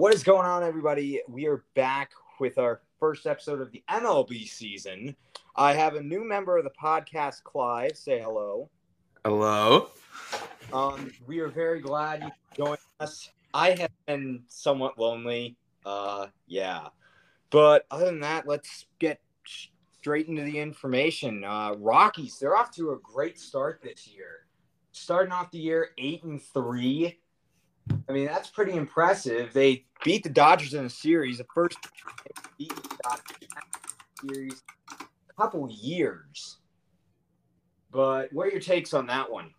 What is going on, everybody? We are back with our first episode of the MLB season. I have a new member of the podcast, Clive. Say hello. Hello. Um, we are very glad you joined us. I have been somewhat lonely. Uh, yeah. But other than that, let's get straight into the information. Uh, Rockies, they're off to a great start this year. Starting off the year eight and three. I mean, that's pretty impressive. They beat the Dodgers in a series, the first beat the Dodgers series a couple years. But what are your takes on that one?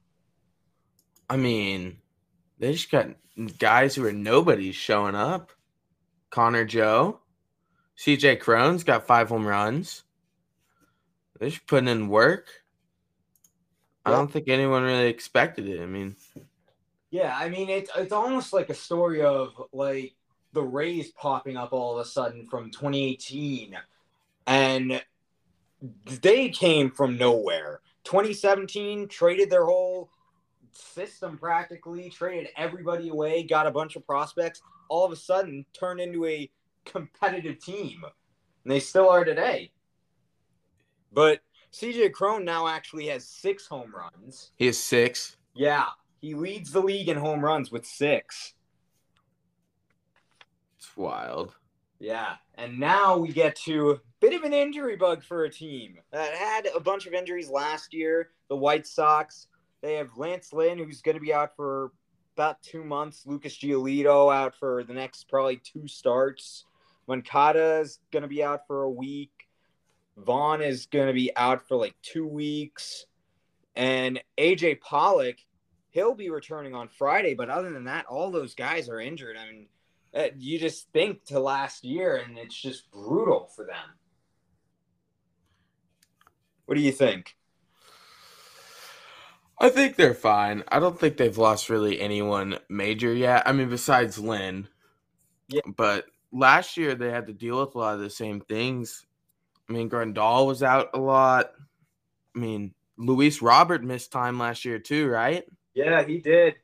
I mean, they just got guys who are nobodies showing up. Connor Joe, CJ Cron's got five home runs. They're just putting in work. I don't think anyone really expected it. I mean, Yeah, I mean it's it's almost like a story of like the Rays popping up all of a sudden from 2018, and they came from nowhere. 2017 traded their whole system practically, traded everybody away, got a bunch of prospects. All of a sudden, turned into a competitive team, and they still are today. But CJ Cron now actually has six home runs. he has six. Yeah, he leads the league in home runs with six. It's wild. Yeah, and now we get to a bit of an injury bug for a team that had a bunch of injuries last year. The White Sox, they have Lance Lynn, who's going to be out for about two months. Lucas Giolito out for the next probably two starts. Moncada is going to be out for a week. Vaughn is going to be out for like two weeks. And AJ Pollock, he'll be returning on Friday. But other than that, all those guys are injured. I mean, uh, you just think to last year, and it's just brutal for them. What do you think? I think they're fine. I don't think they've lost really anyone major yet. I mean, besides Lynn. Yeah. But last year they had to deal with a lot of the same things. I mean, Grandal was out a lot. I mean, Luis Robert missed time last year too, right? Yeah, he did.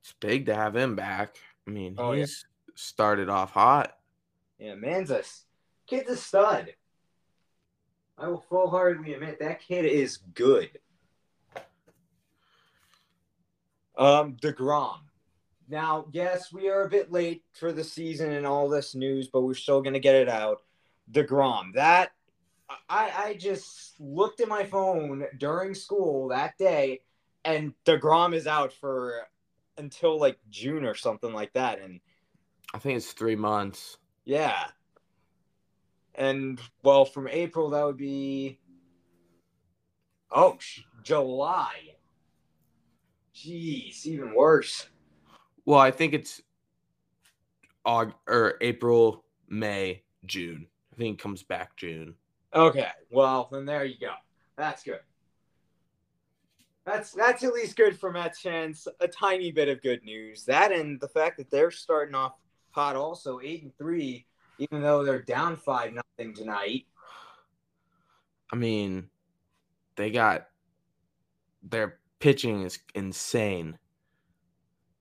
It's big to have him back. I mean, Oh, yeah. started off hot. Yeah, man's a kid's a stud. I will full heartedly admit that kid is good. Um, DeGrom. Now, yes, we are a bit late for the season and all this news, but we're still gonna get it out. DeGrom. That I I just looked at my phone during school that day, and DeGrom is out for until like June or something like that. And I think it's three months. yeah. And well, from April that would be oh July. Jeez, even worse. Well, I think it's Aug- or April, May, June. I think it comes back June. Okay, well then there you go. That's good. That's that's at least good for Mets fans. A tiny bit of good news. That and the fact that they're starting off hot, also eight and three, even though they're down five nothing tonight. I mean, they got their pitching is insane.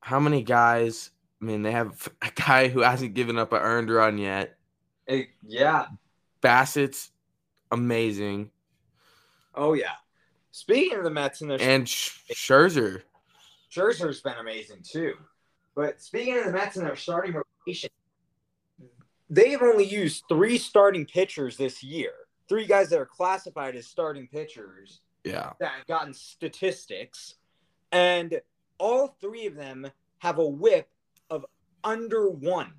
How many guys? I mean, they have a guy who hasn't given up an earned run yet. Eh, yeah. Bassitt's amazing, Oh yeah. Speaking of the Mets and their and Scherzer. Scherzer's been amazing too. But speaking of the Mets and their starting rotation, they've only used three starting pitchers this year. Three guys that are classified as starting pitchers Yeah, that have gotten statistics, and all three of them have a whip of under one,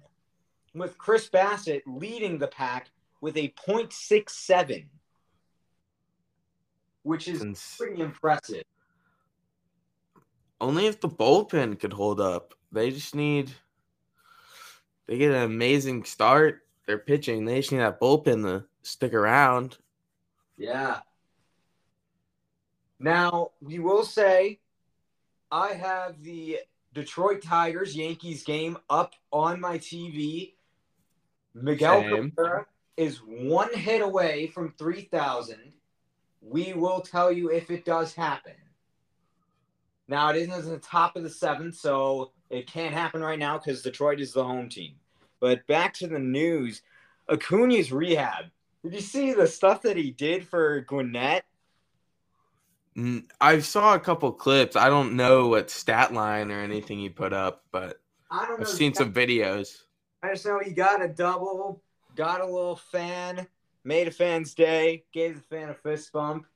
with Chris Bassitt leading the pack with a .67, which is pretty impressive. only if the bullpen could hold up. They just need. They get an amazing start. They're pitching. They just need that bullpen to stick around. Yeah. Now, we will say I have the Detroit Tigers Yankees game up on my TV. Miguel Same. Cabrera is one hit away from 3,000. We will tell you if it does happen. Now it isn't the top of the seventh, so it can't happen right now because Detroit is the home team. But back to the news, Acuna's rehab. Did you see the stuff that he did for Gwinnett? Mm, I saw a couple clips. I don't know what stat line or anything he put up, but I don't know. I've seen some videos. I just know he got a double, got a little fan, made a fan's day, gave the fan a fist bump.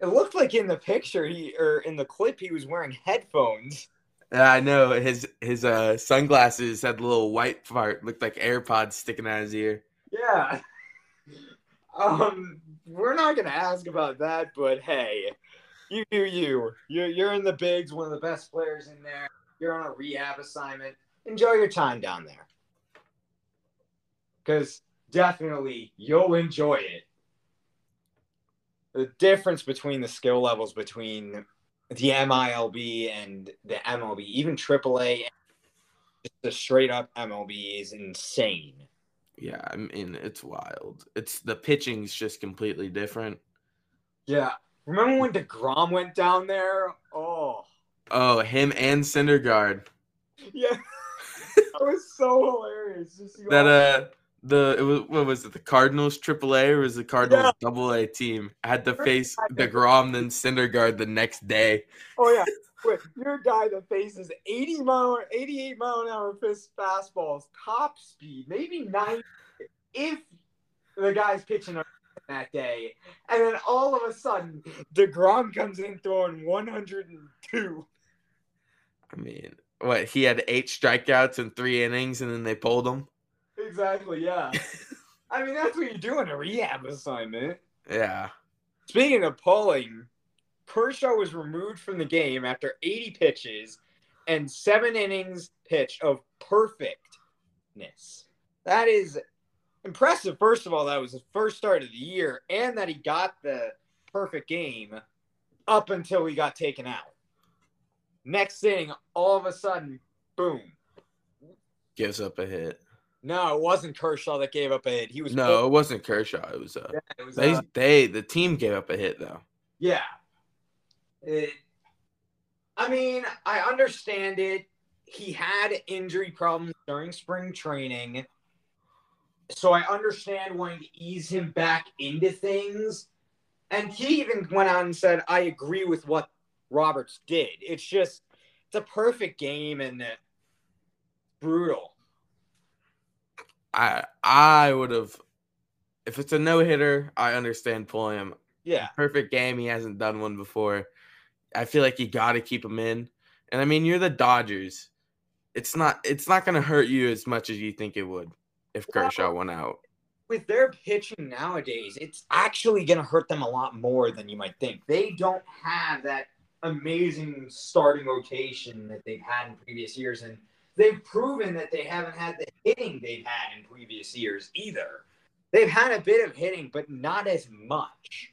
It looked like in the picture he or in the clip he was wearing headphones. I know his his uh sunglasses had a little white part, looked like AirPods sticking out his ear. Yeah. Um, we're not gonna ask about that, but hey, you do you. You're you're in the bigs, one of the best players in there. You're on a rehab assignment. Enjoy your time down there. Cause definitely you'll enjoy it. The difference between the skill levels between the MILB and the MLB, even AAA, just the straight up MLB is insane. Yeah, I mean it's wild. It's the pitching's just completely different. Yeah. Remember when DeGrom went down there? Oh. Oh, him and Syndergaard. Yeah. that was so hilarious. that uh the it was what was it the Cardinals AAA or was the Cardinals yeah. Double A team had to face Degrom then Syndergaard the next day. Oh yeah, Wait, you're guy that faces 80 mile, 88 mile an hour fist fastballs, top speed, maybe nine, if the guy's pitching that day, and then all of a sudden Degrom comes in throwing 102. I mean, what he had eight strikeouts in three innings, and then they pulled him. Exactly. Yeah. I mean, that's what you do in a rehab assignment. Yeah. Speaking of pulling, Kershaw was removed from the game after 80 pitches and seven innings pitch of perfectness. That is impressive. First of all, that was the first start of the year, and that he got the perfect game up until he got taken out. Next inning, all of a sudden, boom. Gives up a hit. No, it wasn't Kershaw that gave up a hit. He was no, it wasn't Kershaw. It was uh, yeah, it was, they, uh, they the team gave up a hit though. Yeah, it, I mean, I understand it. He had injury problems during spring training. So I understand wanting to ease him back into things. And he even went out and said, I agree with what Roberts did. It's just, it's a perfect game and brutal. I I would have if it's a no hitter, I understand pulling him. Yeah. Perfect game. He hasn't done one before. I feel like you got to keep him in. And I mean, you're the Dodgers. It's not it's not going to hurt you as much as you think it would if Kershaw went out. With their pitching nowadays, it's actually going to hurt them a lot more than you might think. They don't have that amazing starting rotation that they've had in previous years and they've proven that they haven't had the hitting they've had in previous years either. They've had a bit of hitting, but not as much.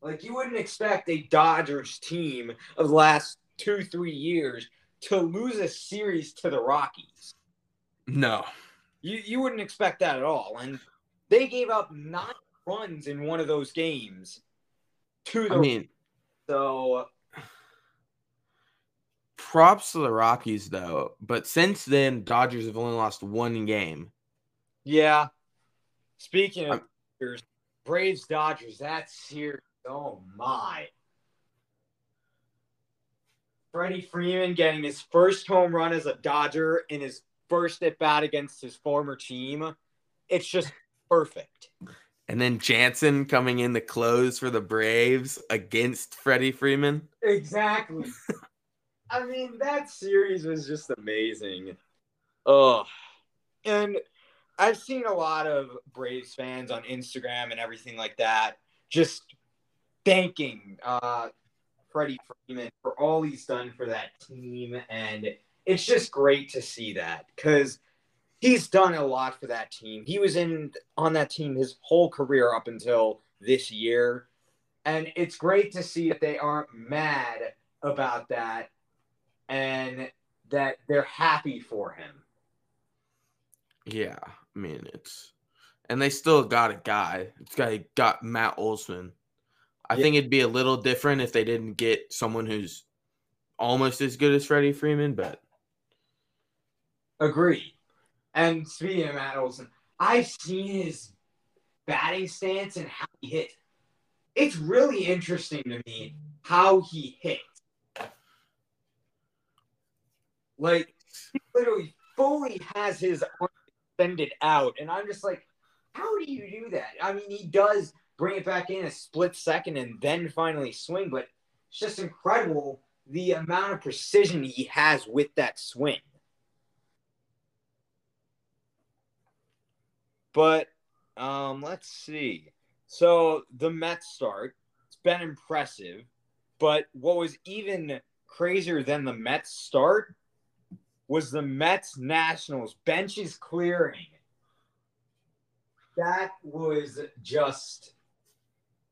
Like you wouldn't expect a Dodgers team of the last two, three years to lose a series to the Rockies. No. You you wouldn't expect that at all. And they gave up nine runs in one of those games to the I mean so props to the Rockies though. But since then, Dodgers have only lost one game. Yeah. Speaking of Dodgers, Braves Dodgers, that series Oh my. Freddie Freeman getting his first home run as a Dodger in his first at bat against his former team. It's just perfect. And then Jansen coming in to close for the Braves against Freddie Freeman. Exactly. I mean, that series was just amazing. Oh, and I've seen a lot of Braves fans on Instagram and everything like that just thanking uh, Freddie Freeman for all he's done for that team. And it's just great to see that because he's done a lot for that team. He was in on that team his whole career up until this year. And it's great to see that they aren't mad about that and that they're happy for him. Yeah, I mean it's and they still got a guy. It's guy got Matt Olson I Yeah. think it'd be a little different if they didn't get someone who's almost as good as Freddie Freeman, but Agree. And speaking of Matt Olson, I've seen his batting stance and how he hit. It's really interesting to me how he hit. Like he literally fully has his arm extended out, and I'm just like, how do you do that? I mean, he does bring it back in a split second and then finally swing, but it's just incredible the amount of precision he has with that swing. But um, let's see. So the Mets start. It's been impressive, but what was even crazier than the Mets start was the Mets Nationals benches clearing. That was just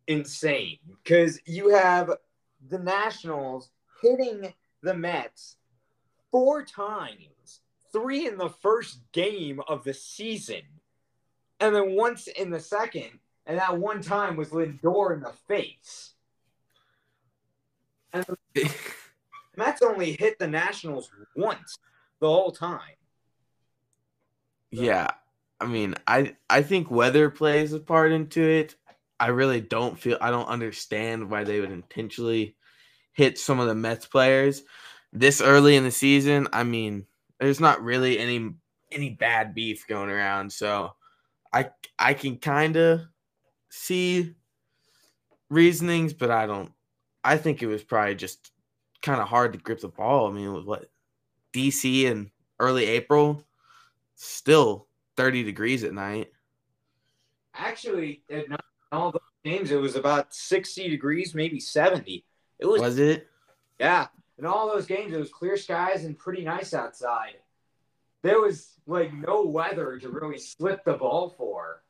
insane because you have the Nationals hitting the Mets four times, three in the first game of the season, and then once in the second, and that one time was Lindor in the face. And the Mets only hit the Nationals once the whole time. yeah. I mean, I I think weather plays a part into it. I really don't feel I don't understand why they would intentionally hit some of the Mets players this early in the season. I mean, there's not really any any bad beef going around, so I I can kind of see reasonings, but I don't. I think it was probably just kind of hard to grip the ball. I mean, it was what DC in early April, still 30 degrees at night. Actually, at all those games, it was about 60 degrees, maybe 70. It was, Was it? yeah. In all those games, it was clear skies and pretty nice outside. There was like no weather to really slip the ball for.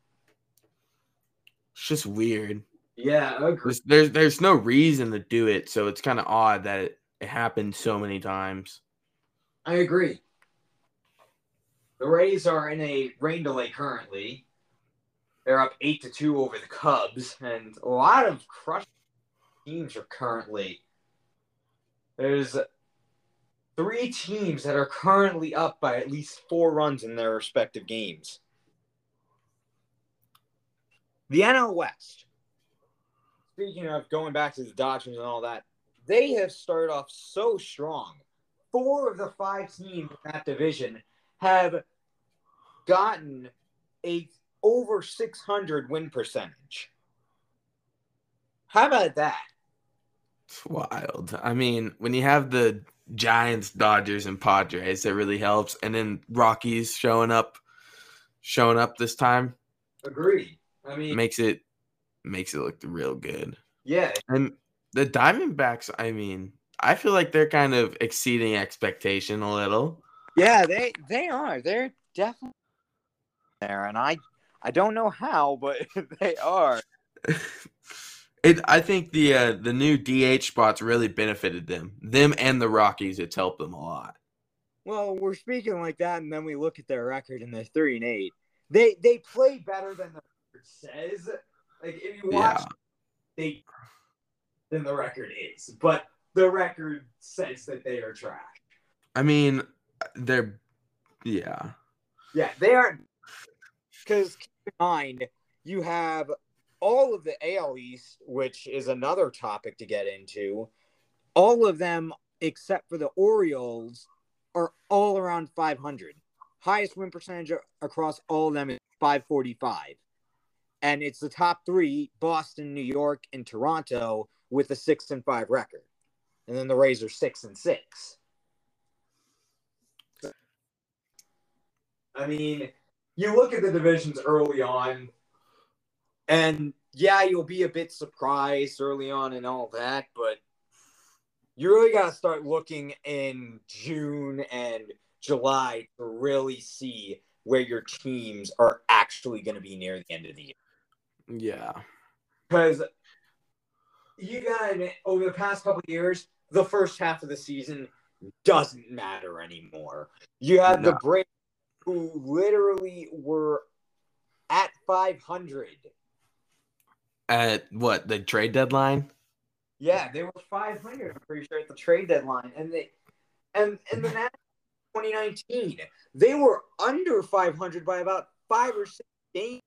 It's just weird. Yeah, agree. There's there's, there's no reason to do it, so it's kind of odd that it, it happened so many times. I agree. The Rays are in a rain delay currently. They're up eight to two over the Cubs, and a lot of crushed teams are currently. There's three teams that are currently up by at least four runs in their respective games. The NL West. Speaking of going back to the Dodgers and all that, they have started off so strong four of the five teams in that division have gotten a over 600 win percentage. How about that? It's wild. I mean, when you have the Giants, Dodgers, and Padres, it really helps. And then Rockies showing up, showing up this time Agree. I mean, makes it makes it look real good. yeah, And the Diamondbacks, I mean, I feel like they're kind of exceeding expectation a little. yeah, they they are. They're definitely there, and I I don't know how, but they are. it I think the uh, the new DH spots really benefited them. Them and the Rockies, it's helped them a lot. Well, we're speaking like that, and then we look at their record, and they're three and eight. They they play better than the record says. Like if you watch, Yeah. they than the record is, but the record says that they are trash. I mean, they're yeah. Yeah, they aren't. Because keep in mind, you have all of the AL East, which is another topic to get into. All of them, except for the Orioles, are all around 500. Highest win percentage across all of them is 545. And it's the top three Boston, New York, and Toronto with a six and five record. And then the Rays are six and six. I mean, you look at the divisions early on, and yeah, you'll be a bit surprised early on and all that, but you really got to start looking in June and July to really see where your teams are actually going to be near the end of the year. Yeah. Because you got to over the past couple of years, the first half of the season doesn't matter anymore. You have the Braves who literally were at 500 At what the trade deadline? Yeah, they were 500. I'm pretty sure at the trade deadline, and they and in the 2019 they were under 500 by about five or six games,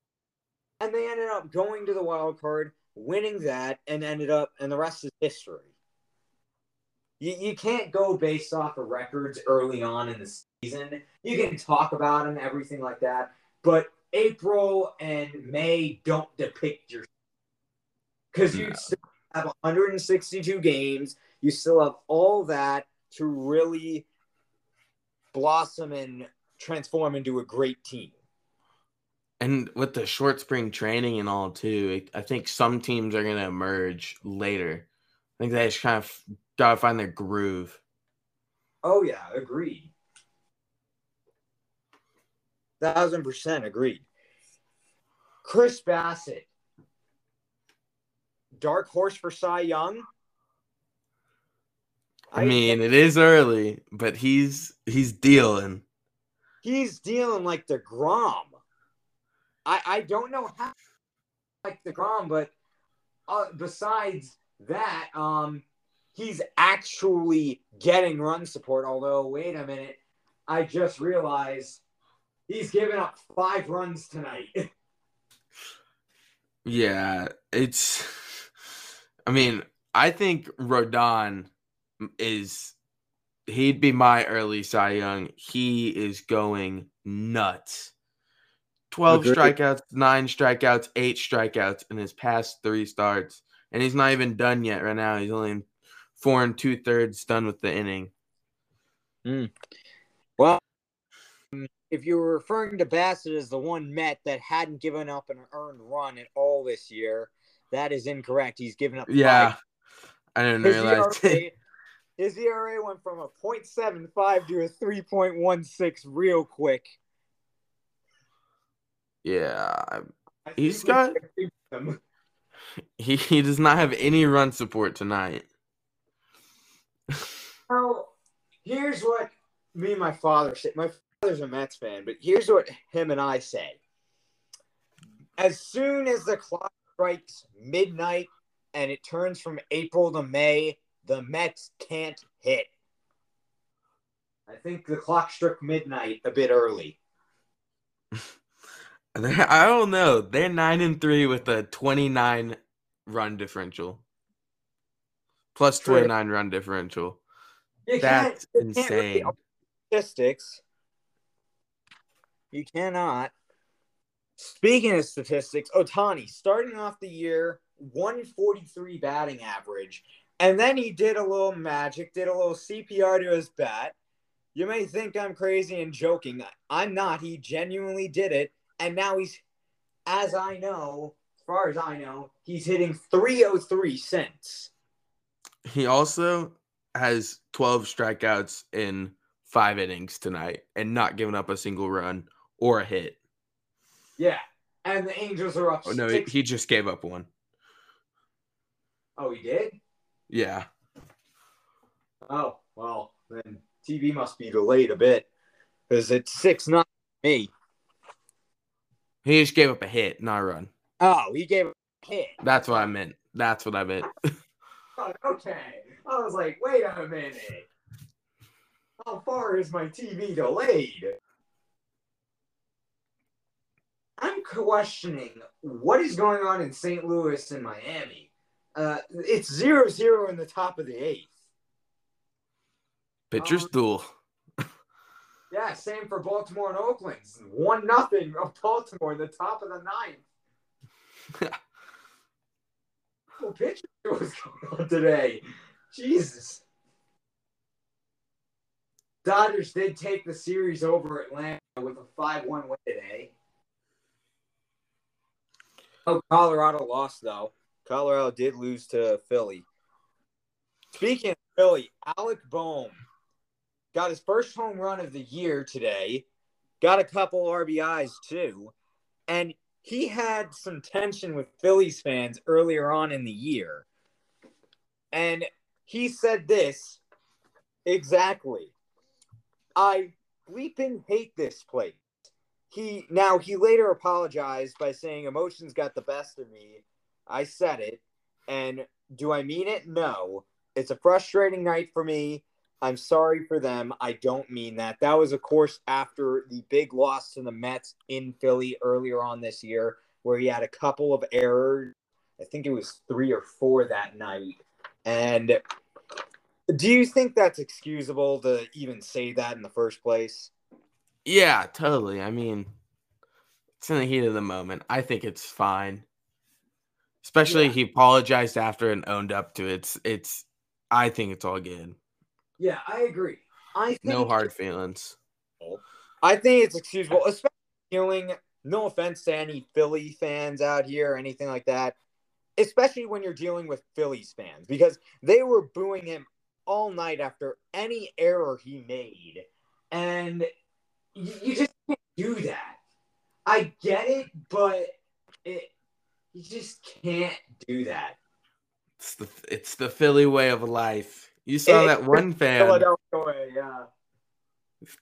and they ended up going to the wild card, winning that, and ended up, and the rest is history. You, you can't go based off of records early on in the season. You can talk about them, everything like that, but April and May don't depict your because you no. still have 162 games. You still have all that to really blossom and transform into a great team. And with the short spring training and all too, I think some teams are going to emerge later. I think they just kind of got to find their groove. Oh yeah, agreed. Thousand percent agreed. Chris Bassitt, dark horse for Cy Young. I mean, it is early, but he's he's dealing. He's dealing like deGrom. I I don't know how like deGrom, but uh, besides that, um, he's actually getting run support. Although, wait a minute, I just realized he's given up five runs tonight. yeah, it's. I mean, I think Rodon is he'd be my early Cy Young. He is going nuts. 12 Agreed. strikeouts, nine strikeouts, eight strikeouts in his past three starts. And he's not even done yet right now. He's only in four and two thirds done with the inning. Mm. Well, if you were referring to Bassitt as the one Met that hadn't given up an earned run at all this year, that is incorrect. He's given up. Yeah, five. I didn't realize. His ERA went from a 0.75 to a 3.16 real quick. Yeah, he's got. He, he does not have any run support tonight. Well, here's what me and my father say. My father's a Mets fan, but here's what him and I say. As soon as the clock strikes midnight and it turns from April to May, the Mets can't hit. I think the clock struck midnight a bit early. I don't know. They're nine and three with a twenty-nine run differential, plus twenty-nine run differential. You That's insane. statistics. You cannot. Speaking of statistics, Ohtani starting off the year 143 batting average, and then he did a little magic, did a little CPR to his bat. You may think I'm crazy and joking. I'm not. He genuinely did it. And now he's, as I know, as far as I know, he's hitting 303 cents. He also has 12 strikeouts in five innings tonight and not giving up a single run or a hit. Yeah. And the Angels are up. Oh, no, six- he just gave up one. Oh, he did? Yeah. Oh, well, then TV must be delayed a bit because it's 6 not me. He just gave up a hit, not a run. Oh, he gave a hit. That's what I meant. That's what I meant. oh, okay. I was like, wait a minute. How far is my TV delayed? I'm questioning what is going on in St. Louis and Miami. Uh, it's zero zero in the top of the eighth. Pitcher's um, duel. yeah, same for Baltimore and Oakland. One nothing of Baltimore in the top of the ninth. oh, pitcher was going on today. Jesus. Dodgers did take the series over Atlanta with a 5 1 win today. Oh, Colorado lost, though. Colorado did lose to Philly. Speaking of Philly, Alec Bohm got his first home run of the year today. Got a couple RBIs too. And he had some tension with Phillies fans earlier on in the year. And he said this exactly. I bleeping hate this place. He now he later apologized by saying emotions got the best of me I said it. And do I mean it? No. It's a frustrating night for me. I'm sorry for them. I don't mean that. That was, of course, after the big loss to the Mets in Philly earlier on this year, where he had a couple of errors. I think it was three or four that night. And do you think that's excusable to even say that in the first place? Yeah, totally. I mean, it's in the heat of the moment. I think it's fine. Especially Yeah. he apologized after and owned up to it. It's it's I think it's all good. Yeah, I agree. I think No hard feelings. I think it's excusable, especially dealing. No offense to any Philly fans out here or anything like that, especially when you're dealing with Phillies fans because they were booing him all night after any error he made, and you, you just can't do that. I get it, but it you just can't do that. It's the it's the Philly way of life. You saw It- that one fan Philadelphia, yeah.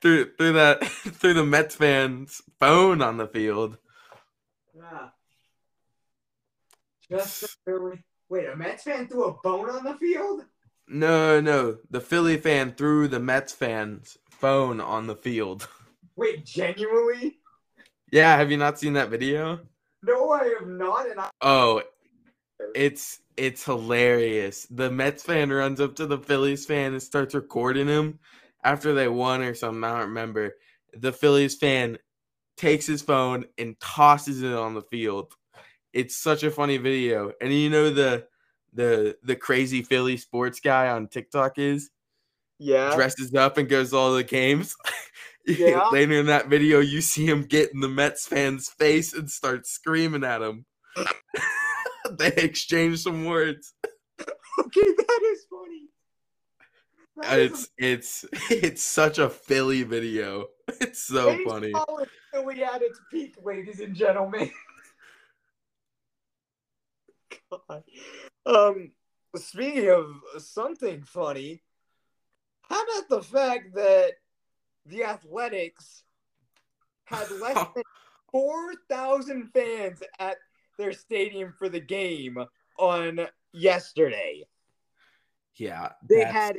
through through that through the Mets fan's phone on the field. Yeah. Just Wait, a Mets fan threw a bone on the field? No, no, the Philly fan threw the Mets fan's phone on the field. Wait, genuinely? Yeah, have you not seen that video? No, I have not, and I. Oh, it's it's hilarious. The Mets fan runs up to the Phillies fan and starts recording him after they won or something. I don't remember. The Phillies fan takes his phone and tosses it on the field. It's such a funny video. And you know the the the crazy Philly sports guy on TikTok is Yeah. dresses up and goes to all the games. Yeah. Later in that video, you see him get in the Mets fan's face and start screaming at him. they exchange some words. Okay, that is funny. That is It's it's it's such a Philly video. It's so funny. baseball is Philly at its peak, ladies and gentlemen. God. Um, speaking of something funny, how about the fact that the Athletics had less than four thousand fans at their stadium for the game on yesterday? Yeah, They had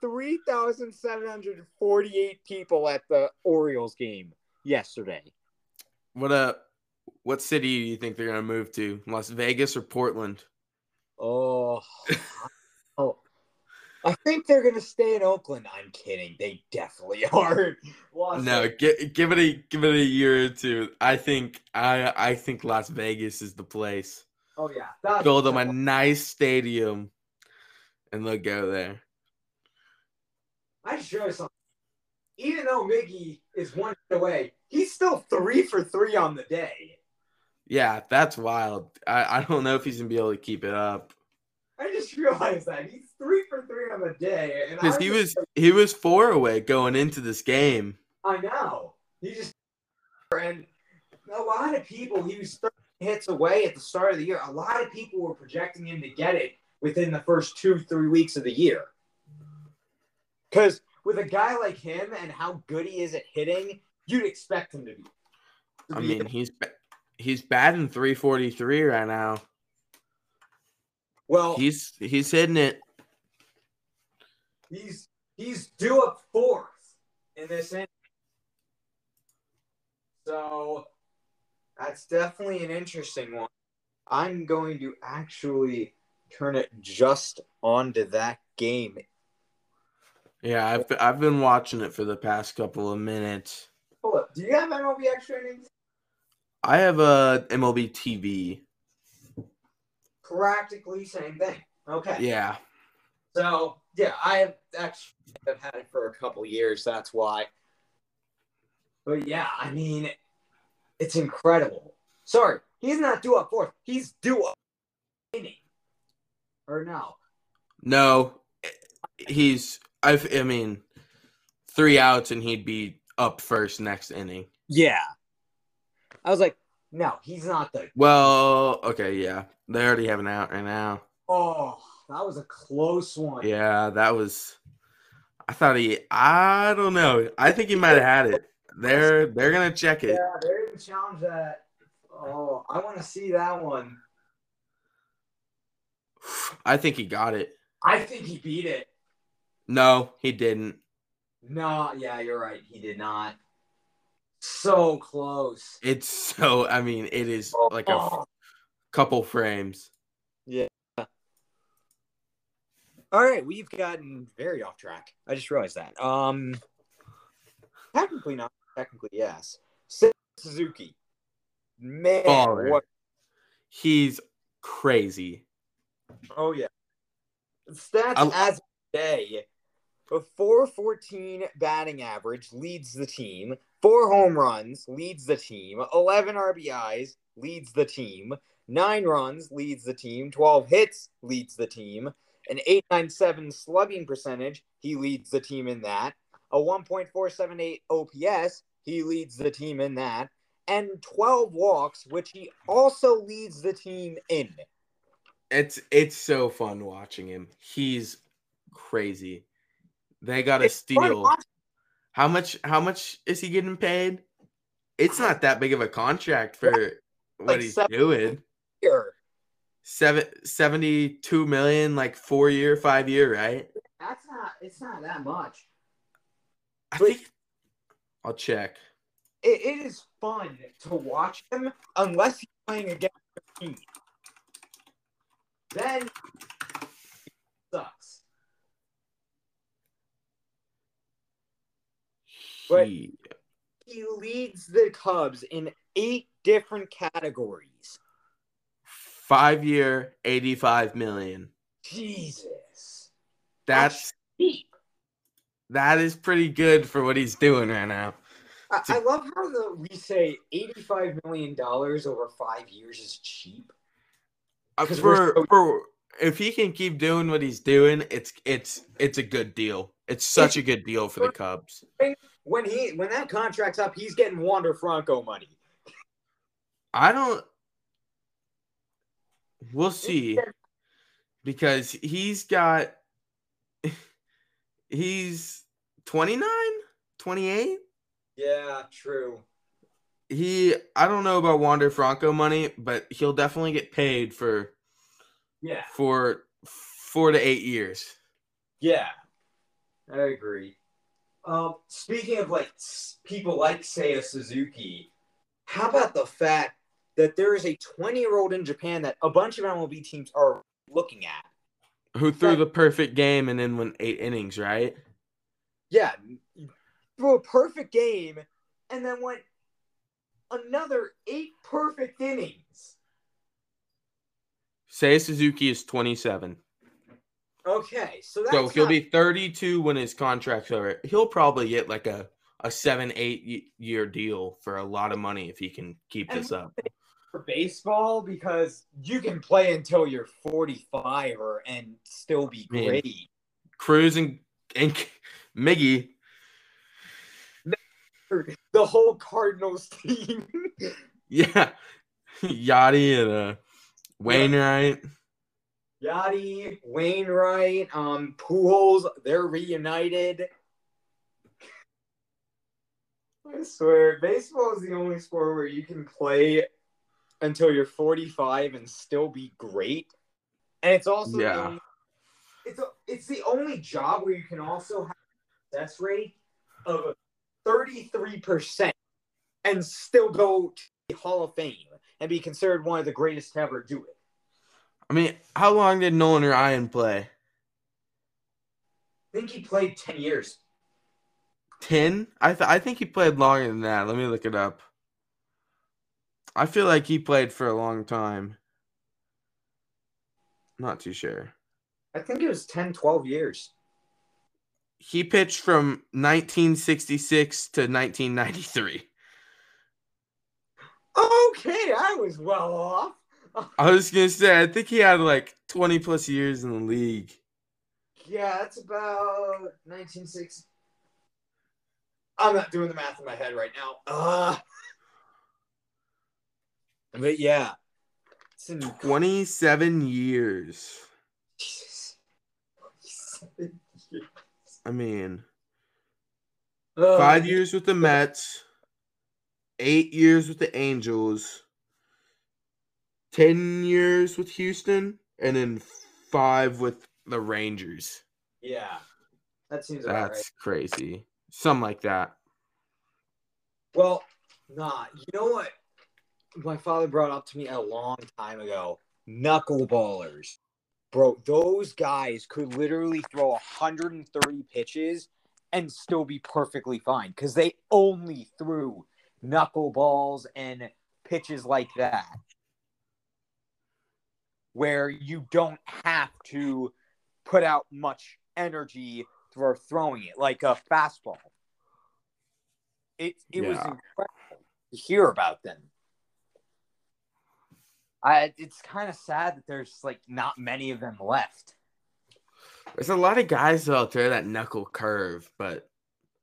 3,748 people at the Orioles game yesterday. what a what city do you think they're gonna move to? Las Vegas or Portland? Oh. I think they're going to stay in Oakland. I'm kidding. They definitely are. Las No, give, give it a give it a year or two. I think I I think Las Vegas is the place. Oh, yeah. That's- Build them a nice stadium, and they'll go there. I show you something. Even though Miggy is one away, he's still three for three on the day. Yeah, that's wild. I, I don't know if he's gonna be able to keep it up I just realized that he's three for three on the day, because he was he was four away going into this game. I know. He just and a lot of people he was 30 hits away at the start of the year. A lot of people were projecting him to get it within the first two, three weeks of the year. Because with a guy like him and how good he is at hitting, you'd expect him to be. to I be- mean, he's ba- he's batting 343 right now. well, He's he's hitting it. He's he's due up fourth in this inning. So that's definitely an interesting one. I'm going to actually turn it just onto that game. Yeah, I've I've been watching it for the past couple of minutes. Hold up. Do you have MLB extra innings? I have uh, a MLB TV. Practically same thing. Okay. Yeah, So yeah, I have actually have had it for a couple years. That's why. But yeah, I mean, it's incredible. Sorry, he's not due up fourth. He's due up inning. Or no? no, he's I I mean, three outs and he'd be up first next inning. Yeah. I was like, no, he's not the. Well, okay, yeah, they already have an out right now. Oh, that was a close one. Yeah, that was. I thought he. I don't know. I think he might have had it. They're they're gonna check it. Yeah, they didn't challenge that. Oh, I want to see that one. I think he got it. I think he beat it. No, he didn't. No, yeah, you're right. He did not. So close. It's so. I mean, it is like a Oh. couple frames. All right, we've gotten very off track. I just realized that. Um, technically not. Technically, yes. Suzuki. Man, Baller. what? He's crazy. Oh yeah. Stats I- as of today. A 414 batting average leads the team. Four home runs leads the team. 11 RBIs leads the team. Nine runs leads the team. 12 hits leads the team. An 897 slugging percentage, he leads the team in that. A 1.478 OPS, he leads the team in that. And 12 walks, which he also leads the team in. It's it's so fun watching him. He's crazy. They got fun steal. How much? How much is he getting paid? It's not that big of a contract for what he's doing. here. Seven, 72 million, like four year, five year, right? That's not. It's not that much. I But- think I'll check. It, it is fun to watch him unless he's playing against your team. Then sucks. But- He leads the Cubs in eight different categories. Five year, 85 million. Jesus. That's Cheap. that is pretty good for what he's doing right now. I, I love how the we say eighty-five million dollars over five years is cheap. Uh, 'Cause we're For, so- for if he can keep doing what he's doing, it's it's it's a good deal. It's such a good deal for the Cubs. When he when that contract's up, he's getting Wander Franco money. I don't. We'll see, because he's got. He's 29, 28. Yeah, true. He, I don't know about Wander Franco money, but he'll definitely get paid for Yeah, for four to eight years. yeah, I agree. Um, speaking of like people like Seiya Suzuki, how about the fact that there is a 20 year old in Japan that a bunch of MLB teams are looking at? Who threw the perfect game and then went eight innings, right? Yeah, threw a perfect game and then went another eight perfect innings. Seiya Suzuki is 27. Okay, so that's So he'll not- be 32 when his contract's over. He'll probably get like a, a seven eight year deal for a lot of money if he can keep this up. For baseball because you can play until you're 45 or and still be Man. great. Cruz and, and Miggy, The whole Cardinals team. yeah, Yadi and uh, Wainwright. Yadi, Wainwright, um, Pujols, they're reunited. I swear, baseball is the only sport where you can play until you're 45 and still be great. And it's also the Yeah. only, it's a, it's the only job where you can also have a success rate of 33% and still go to the Hall of Fame and be considered one of the greatest to ever do it. I mean, how long did Nolan Ryan play? I think he played 10 years. 10? I, th- I think he played longer than that. Let me look it up. I feel like he played for a long time. Not too sure. I think it was 10, 12 years. He pitched from 1966 to 1993. Okay, I was well off. I was gonna say, I think he had like 20 plus years in the league. Yeah, that's about 1960. I'm not doing the math in my head right now. Uh, but yeah. It's in 27 years. Jesus. I mean, Uh, five years with the Mets, eight years with the Angels, 10 years with Houston, and then five with the Rangers. Yeah, that seems That's right. crazy. Something like that. Well, nah, you know what? My father brought up to me a long time ago. Knuckleballers, bro. Those guys could literally throw 130 pitches and still be perfectly fine because they only threw knuckleballs and pitches like that, where you don't have to put out much energy for throwing it, like a fastball. It it was Yeah. incredible to hear about them. I it's kind of sad that there's like not many of them left. There's a lot of guys out there that knuckle curve, but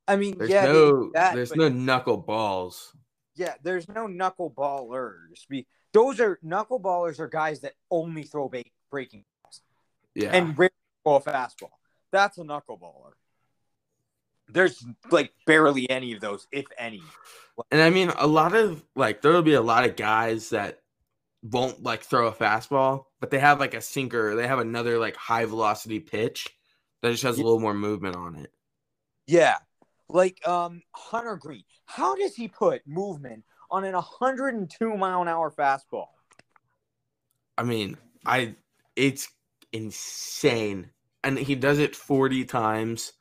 I mean, there's yeah, no that, there's no knuckle balls. yeah, there's no knuckleballers. Be those are knuckleballers are guys that only throw ba- breaking balls Yeah. and rarely throw a fastball. That's a knuckleballer. There's like barely any of those, if any. And I mean, a lot of like there'll be a lot of guys that won't like throw a fastball, but they have like a sinker. They have another like high velocity pitch that just has a little more movement on it. Yeah. Like um Hunter Greene. How does he put movement on an 102 mile an hour fastball? I mean, I it's insane, and he does it forty times.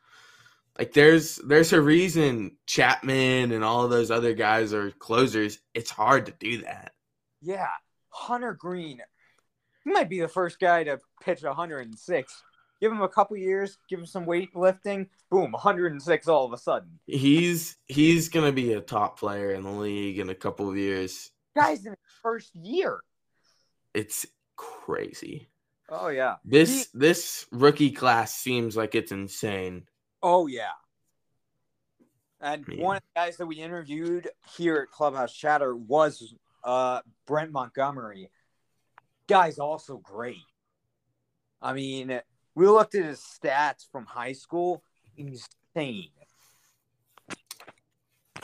Like there's there's a reason Chapman and all of those other guys are closers. It's hard to do that. Yeah. Hunter Greene. He might be the first guy to pitch 106. Give him a couple years, give him some weightlifting, boom, 106 all of a sudden. He's he's gonna be a top player in the league in a couple of years. Guys in his first year. It's crazy. Oh yeah. This this rookie class seems like it's insane. Oh yeah. And Man. one of the guys that we interviewed here at Clubhouse Chatter was uh, Brent Montgomery. Guy's also great. I mean, we looked at his stats from high school. Insane.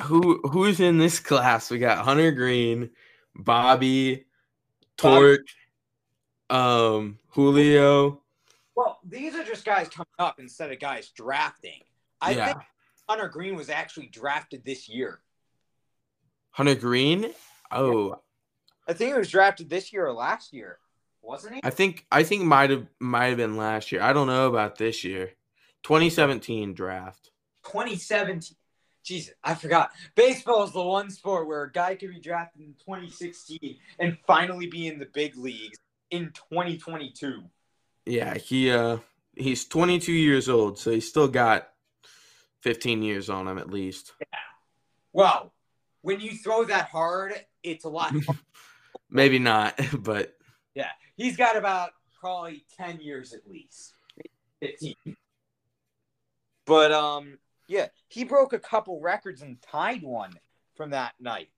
Who who's in this class? We got Hunter Greene, Bobby, Torque, um, Julio. Well, these are just guys coming up instead of guys drafting. I yeah, think Hunter Greene was actually drafted this year. Hunter Greene. Oh, I think he was drafted this year or last year, wasn't he? I think I think might have might have been last year. I don't know about this year. 2017 draft. 2017. Jesus, I forgot. Baseball is the one sport where a guy could be drafted in 2016 and finally be in the big leagues in 2022. Yeah, he uh he's 22 years old, so he's still got 15 years on him at least. Yeah. Well, When you throw that hard, it's a lot. Maybe not, but yeah. He's got about probably 10 years at least. 15. But um yeah, he broke a couple records and tied one from that night.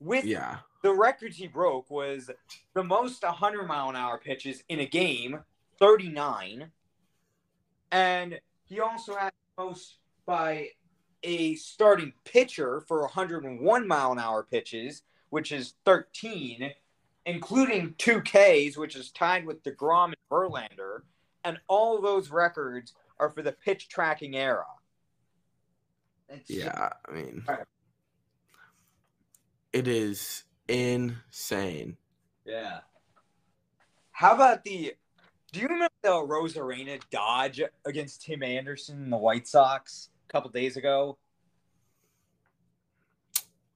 With yeah. the records he broke was the most 100 mile an hour pitches in a game, 39. And he also had the most by a starting pitcher for 101 mile an hour pitches, which is 13, including two Ks, which is tied with deGrom and Verlander. And all those records are for the pitch tracking era. It's Yeah, I mean, Right. it is insane. Yeah. How about the? Do you remember the Arozarena dodge against Tim Anderson and the White Sox a couple days ago?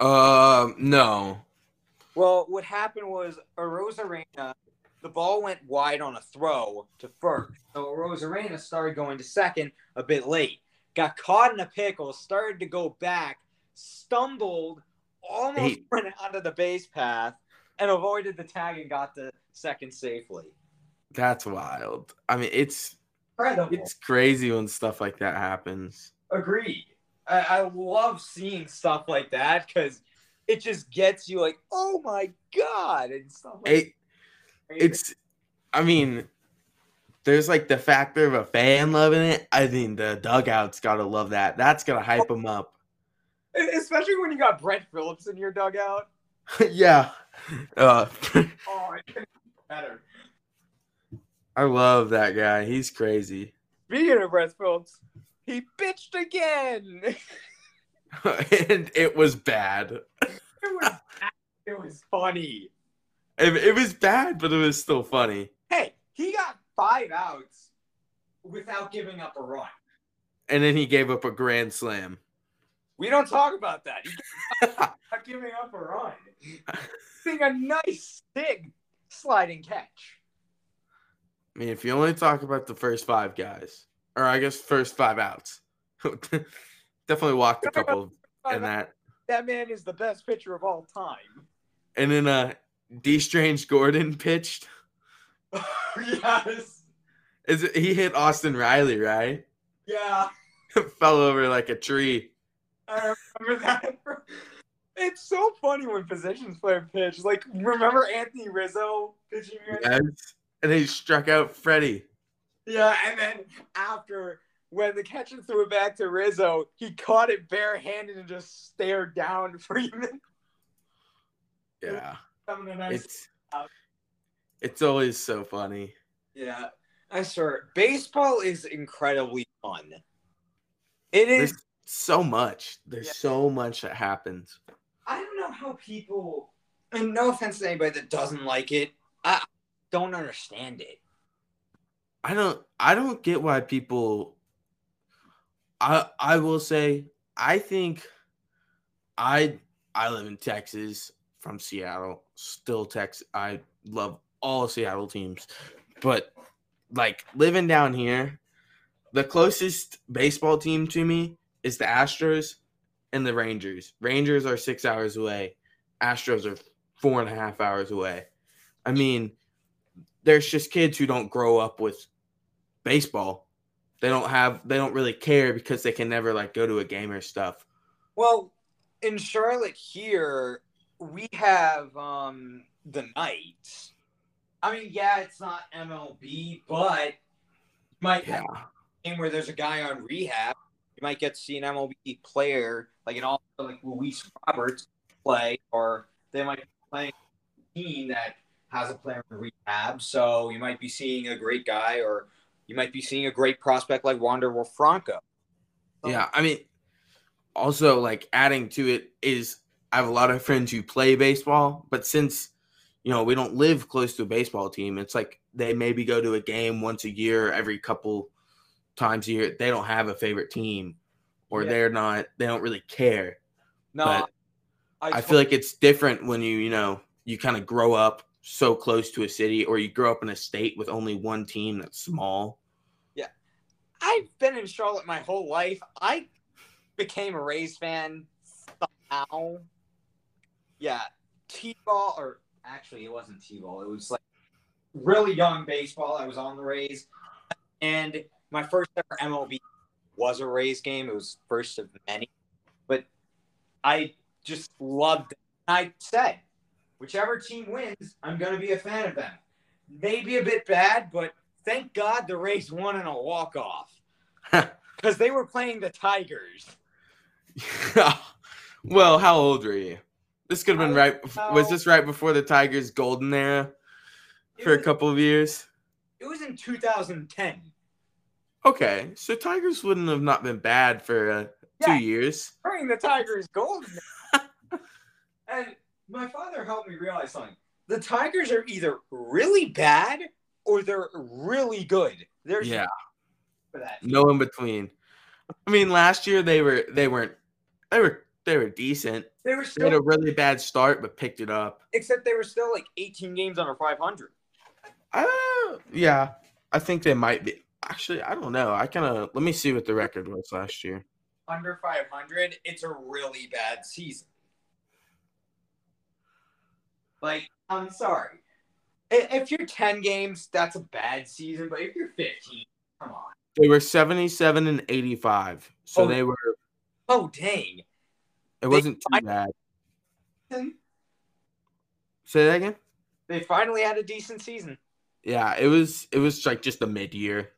Um, no. Well, what happened was Arozarena, the ball went wide on a throw to first. So Arozarena started going to second a bit late. Got caught in a pickle, started to go back, stumbled, almost Hey. went onto the base path, and avoided the tag and got to second safely. That's wild. I mean, it's Incredible. it's crazy when stuff like that happens. Agreed. I, I love seeing stuff like that because it just gets you like, oh my god, and stuff like It it's I mean, there's like the factor of a fan loving it. I think the dugout's got to love that. That's gonna hype them up. especially when you got Brett Phillips in your dugout. yeah. Uh, Oh, it couldn't be better. I love that guy. He's crazy. Speaking of Brett Phillips, he bitched again. and it was bad. It was, bad. it was funny. It, it was bad, but it was still funny. Hey, he got five outs without giving up a run. And then he gave up a grand slam. We don't talk about that. Not giving up a run. Being a nice big sliding catch. I mean, if you only talk about the first five guys, or I guess first five outs, definitely walked a couple in that. That man is the best pitcher of all time. And then uh Dee Strange-Gordon pitched. yes. Is it he hit Austin Riley, right? Yeah. Fell over like a tree. I remember that. It's so funny when positions player pitch. Like, remember Anthony Rizzo pitching? Yes. And he struck out Freddie. Yeah, and then after when the catcher threw it back to Rizzo, he caught it barehanded and just stared down Freeman. Yeah. Nice It's it's always so funny. Yeah, I swear, baseball is incredibly fun. It is. There's so much. There's Yeah. so much that happens. I don't know how people. And no offense to anybody that doesn't like it, I don't understand it. I don't I don't get why people I I will say I think I I live in Texas from Seattle, still Texas. I love all Seattle teams. But like living down here, the closest baseball team to me is the Astros and the Rangers. Rangers are six hours away. Astros are four and a half hours away. I mean, there's just kids who don't grow up with baseball. They don't have they don't really care because they can never like go to a game or stuff. Well, in Charlotte here, we have um the Knights. I mean, yeah, it's not MLB, but you might have a game where there's a guy on rehab. You might get to see an MLB player, like an all like Luis Roberts play, or they might be playing a team that has a player in rehab. So you might be seeing a great guy, or you might be seeing a great prospect like Wander Franco. Yeah, I mean also like adding to it is I have a lot of friends who play baseball, but since you know, we don't live close to a baseball team, it's like they maybe go to a game once a year, every couple times a year. They don't have a favorite team or Yeah. they're not they don't really care. No, But I feel like it's different when you, you know, you kind of grow up so close to a city or you grow up in a state with only one team that's small. Yeah. I've been in Charlotte my whole life. I became a Rays fan somehow. Yeah, T-ball, or actually, it wasn't T-ball. It was like really young baseball. I was on the Rays, and my first ever MLB was a Rays game. It was first of many, but I just loved it. I said, whichever team wins, I'm going to be a fan of them. Maybe a bit bad, but thank God the Rays won in a walk-off because they were playing the Tigers. well, how old were you? This could have been right. Was this right before the Tigers' golden era for a couple of years? it was in 2010. Okay, so Tigers wouldn't have not been bad for uh, two Yeah. years. During the Tigers' golden era. and my father helped me realize something. The Tigers are either really bad or they're really good. There's Yeah, for that. no in between. I mean, last year they were they weren't they were they were decent. They were They had a really bad start, but picked it up. except they were still like 18 games under 500. Uh, yeah, I think they might be. Actually, I don't know. I kind of let me see what the record was last year. Under 500, it's a really bad season. Like, I'm sorry. If you're 10 games, that's a bad season. But if you're 15, come on. They were seventy-seven and eighty-five, so Oh. they were. Oh, dang. It wasn't too bad. Say that again. They finally had a decent season. Yeah, it was. It was like just a mid-year.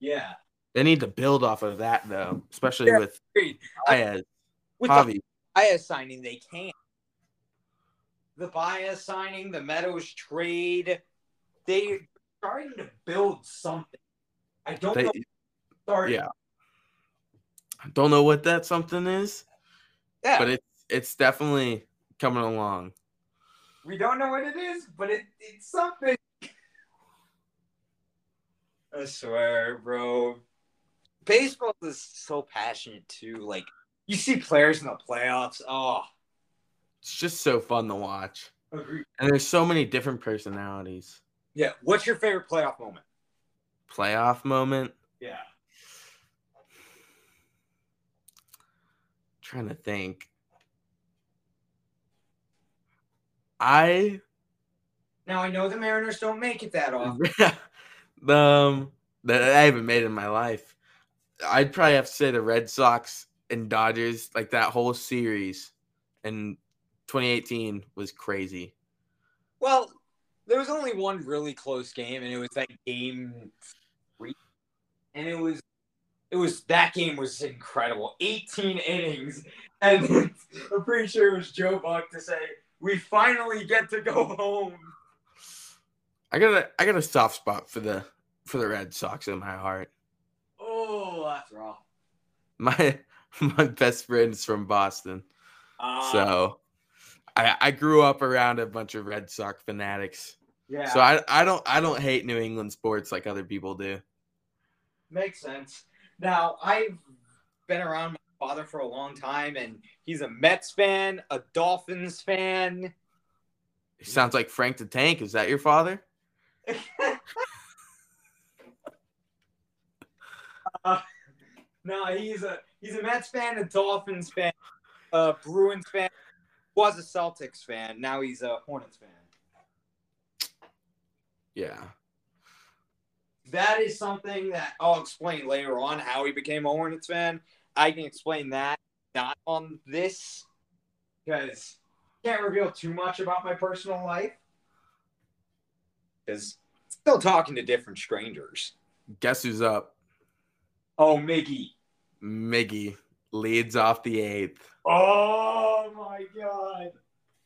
Yeah. They need to build off of that though, especially Yeah. with. Baez, With Javi. the Baez signing, they can't. The Baez signing, the Meadows trade, They're starting to build something. I don't They- know. Sorry. yeah. Don't know what that something is, yeah. but it's it's definitely coming along. we don't know what it is, but it, it's something. I swear, bro. Baseball is so passionate too. Like you see players in the playoffs. Oh, It's just so fun to watch. agree. And there's so many different personalities. Yeah. What's your favorite playoff moment? Playoff moment. Yeah. trying to think. I Now I know the Mariners don't make it that often. um that I haven't made in my life. I'd probably have to say the Red Sox and Dodgers, like that whole series in 2018 was crazy. Well, there was only one really close game, and it was that game three, and it was it was that game was incredible. 18 innings, and I'm pretty sure it was Joe Buck to say, "We finally get to go home." I got a I got a soft spot for the for the Red Sox in my heart. Oh, that's rough. My my best friend's from Boston. Uh, So I I grew up around a bunch of Red Sox fanatics. yeah, So I I don't I don't hate New England sports like other people do. makes sense. Now I've been around my father for a long time, and he's a Mets fan, a Dolphins fan. It sounds like Frank the Tank. Is that your father? Uh, no, he's a he's a Mets fan, a Dolphins fan, a Bruins fan. Was a Celtics fan. Now he's a Hornets fan. Yeah. That is something that I'll explain later on how he became a Hornets fan. I can explain that not on this because can't reveal too much about my personal life because still talking to different strangers. Guess who's up? Oh, Miggy. Miggy leads off the eighth. Oh my God.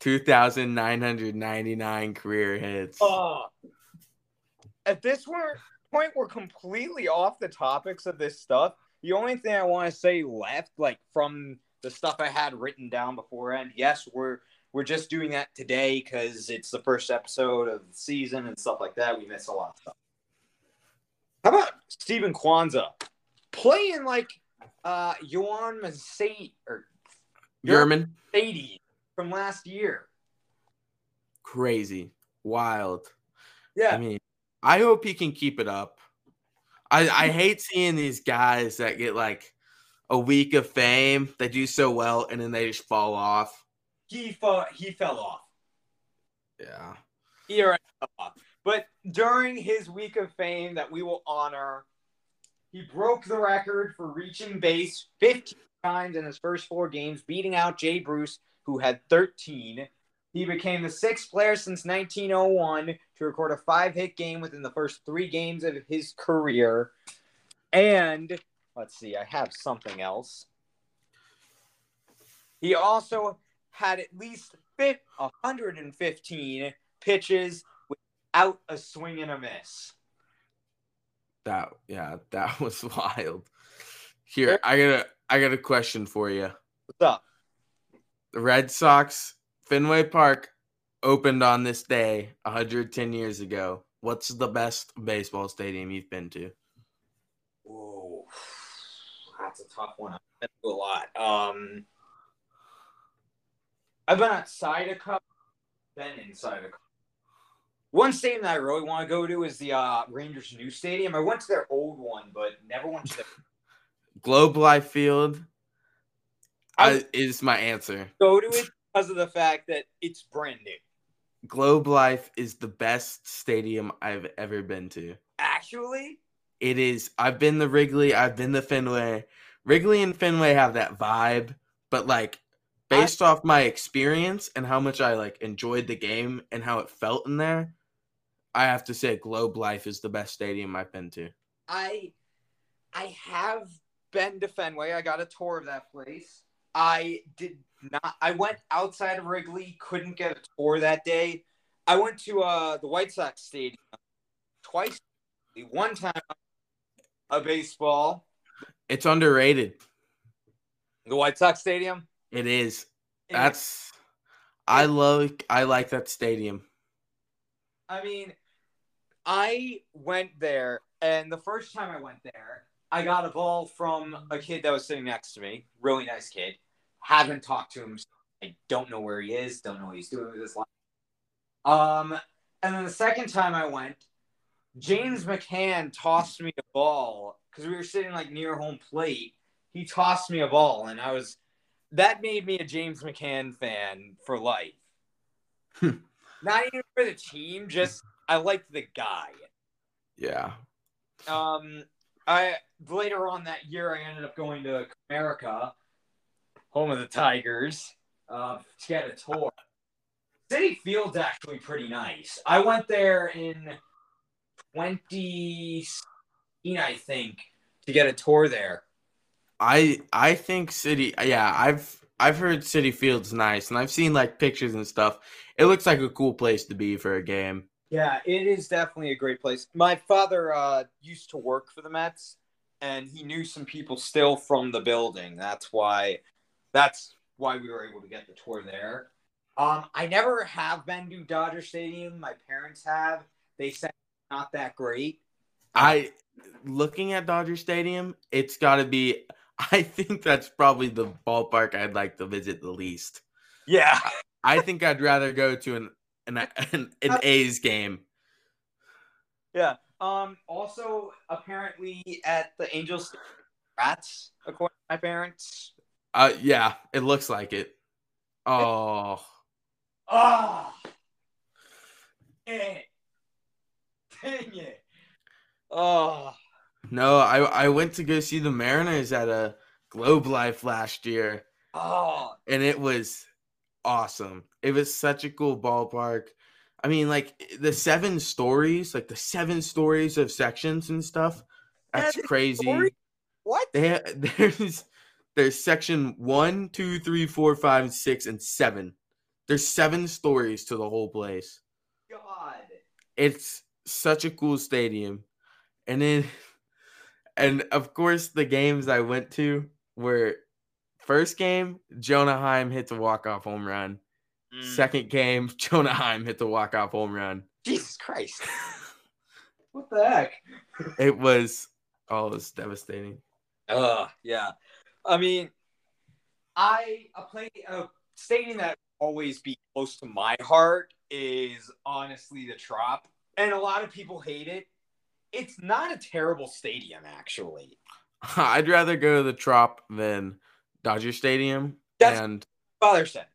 2,999 career hits. Uh, at this point, we're completely off the topics of this stuff. The only thing I want to say left, like from the stuff I had written down beforehand, yes, we're we're just doing that today because it's the first episode of the season and stuff like that. We miss a lot of stuff. How about Steven Kwan's playing like uh Yohan Masate or German, Sadie from last year? crazy, wild. Yeah, I mean, I hope he can keep it up. I, I hate seeing these guys that get like a week of fame, they do so well, and then they just fall off. he fell, he fell off. Yeah. He already fell off. But during his week of fame that we will honor, he broke the record for reaching base 15 times in his first four games, beating out Jay Bruce, who had 13. He became the sixth player since 1901 to record a five hit game within the first three games of his career. And let's see, I have something else. He also had at least 115 pitches without a swing and a miss. That yeah, that was wild. Here, I got a I got a question for you. What's up? The Red Sox Fenway Park opened on this day 110 years ago. What's the best baseball stadium you've been to? Whoa, that's a tough one. I've been to a lot. Um, I've been outside a cup, been inside a cup. One stadium that I really want to go to is the uh, Rangers' new stadium. I went to their old one, but never went to their. Globe Life Field I I, is my answer. go to it because of the fact that it's brand new. Globe Life is the best stadium I've ever been to. Actually, It is. I've been the Wrigley. I've been the Fenway. Wrigley and Fenway have that vibe, but like based off my experience and how much I like enjoyed the game and how it felt in there, I have to say Globe Life is the best stadium I've been to. I I have been to Fenway. I got a tour of that place. I did not I went outside of Wrigley, couldn't get a tour that day. I went to uh the White Sox stadium twice, one time a baseball, It's underrated. the White Sox Stadium. It is. That's I love I like that stadium. I mean, I went there, and the first time I went there, I got a ball from a kid that was sitting next to me. Really nice kid. Haven't talked to him. I don't know where he is. Don't know what he's doing with his life. Um, and then the second time I went, James McCann tossed me a ball because we were sitting like near home plate. He tossed me a ball, and I was that made me a James McCann fan for life. Not even for the team, just I liked the guy. Yeah. Um, I later on that year, I ended up going to Comerica, home of the Tigers, uh, to get a tour. Citi Field's actually pretty nice. I went there in 2016, I think, to get a tour there. I I think Citi yeah, I've I've heard Citi Field's nice and I've seen like pictures and stuff. It looks like a cool place to be for a game. Yeah, it is definitely a great place. My father uh, used to work for the Mets, and he knew some people still from the building. That's why, that's why we were able to get the tour there. Um, I never have been to Dodger Stadium. My parents have. They said not that great. I looking at Dodger Stadium, it's got to be I think that's probably the ballpark I'd like to visit the least. Yeah, I think I'd rather go to an an, an, an A's game. yeah. Um. Also, apparently, at the Angels, rats, according to my parents. Uh yeah, it looks like it. Oh, Ah. Eh. Dang it. Oh. no, I I went to go see the Mariners at a Globe Life last year Oh. and it was awesome. It was such a cool ballpark. I mean, like eh, the seven stories, like the seven stories of sections and stuff. That's Seven crazy. stories? What? They ha- there's there's section one, two, three, four, five, six, and seven. There's seven stories to the whole place. God. It's such a cool stadium. And then and of course the games I went to were first game, Jonah Heim hit the walk-off home run. Mm. Second game, Jonah Heim hit the walk-off home run. Jesus Christ. What the heck? It was oh, it was devastating. Uh, yeah. I mean, I a play a stadium that always be close to my heart is honestly the Trop, and a lot of people hate it. It's not a terrible stadium, actually. I'd rather go to the Trop than Dodger Stadium. That's- and Father said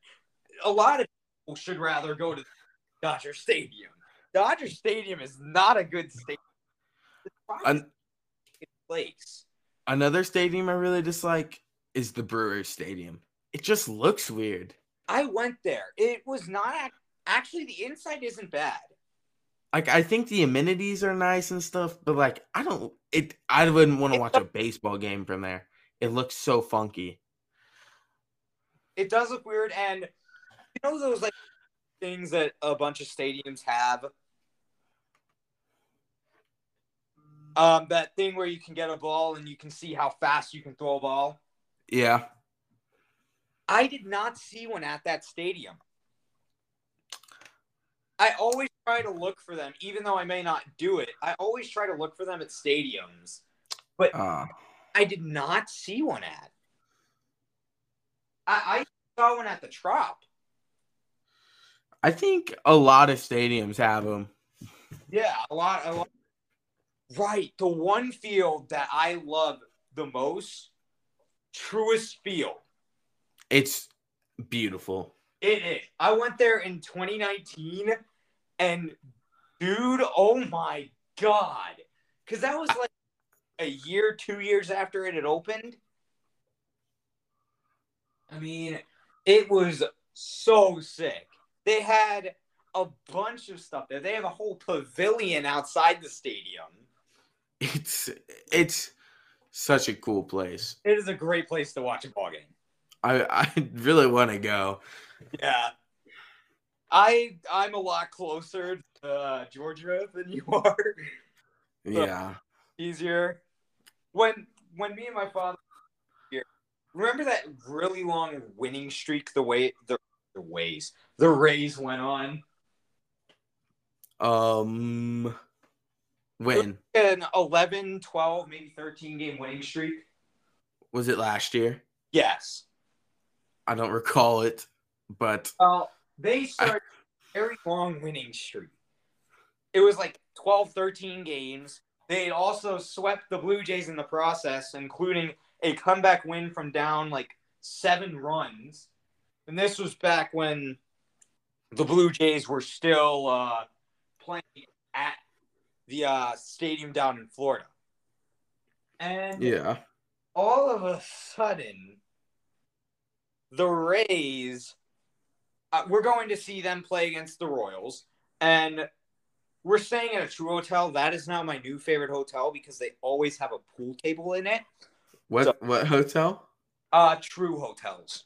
a lot of people should rather go to Dodger Stadium. Dodger Stadium is not a good stadium. The Trop is an- place. another stadium I really dislike is the Brewers Stadium. It just looks weird. I went there. It was not ac- actually the inside isn't bad. Like I think the amenities are nice and stuff, but like I don't it I wouldn't want to watch a baseball game from there. It looks so funky. It does look weird, and know those like things that a bunch of stadiums have. Um, that thing where you can get a ball and you can see how fast you can throw a ball. Yeah. I did not see one at that stadium. I always try to look for them, even though I may not do it. I always try to look for them at stadiums. Uh, I did not see one at. I, I saw one at the Trop. I think a lot of stadiums have them. Yeah, a lot, a lot. Right, the one field that I love the most, Truist Field. It's beautiful. It is. I went there in 2019, and dude, oh my god, because that was like a year, two years after it had opened. I mean, it was so sick. They had a bunch of stuff there. They have a whole pavilion outside the stadium. It's it's such a cool place. It is a great place to watch a ball game. I I really want to go. Yeah. I I'm a lot closer to uh, Georgia than you are. Yeah. Easier. When when me and my father here, remember that really long winning streak the way the the ways the Rays went on Um. When an 11, 12, maybe 13 game winning streak. was it last year? Yes. I don't recall it, but Well, they started a very long winning streak. It was like 12, 13 games. They also swept the Blue Jays in the process, including a comeback win from down like seven runs. And this was back when the Blue Jays were still uh, playing at the uh, stadium down in Florida. And yeah. all of a sudden, the Rays, uh, we're going to see them play against the Royals, and we're staying at a True Hotel. That is now my new favorite hotel because they always have a pool table in it. What So- what hotel? Uh, True Hotels,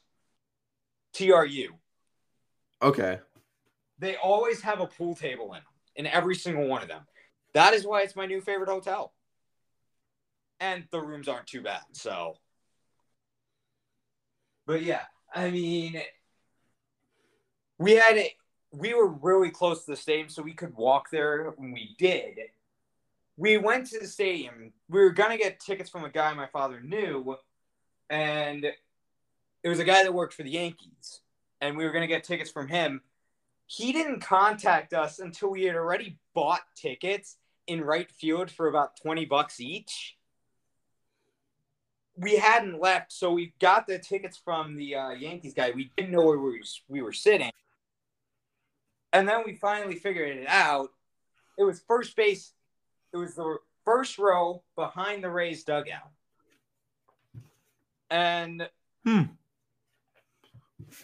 TRU. Okay. They always have a pool table in in every single one of them. That is why it's my new favorite hotel. And the rooms aren't too bad, so. But yeah, I mean, we had it. We were really close to the stadium, so we could walk there when we did. We went to the stadium. We were gonna get tickets from a guy my father knew, and it was a guy that worked for the Yankees, and we were gonna get tickets from him he didn't contact us until we had already bought tickets in right field for about 20 bucks each. We hadn't left, so we got the tickets from the uh, Yankees guy. We didn't know where we were, we were sitting. And then we finally figured it out. It was first base, it was the first row behind the Rays dugout. And Hmm.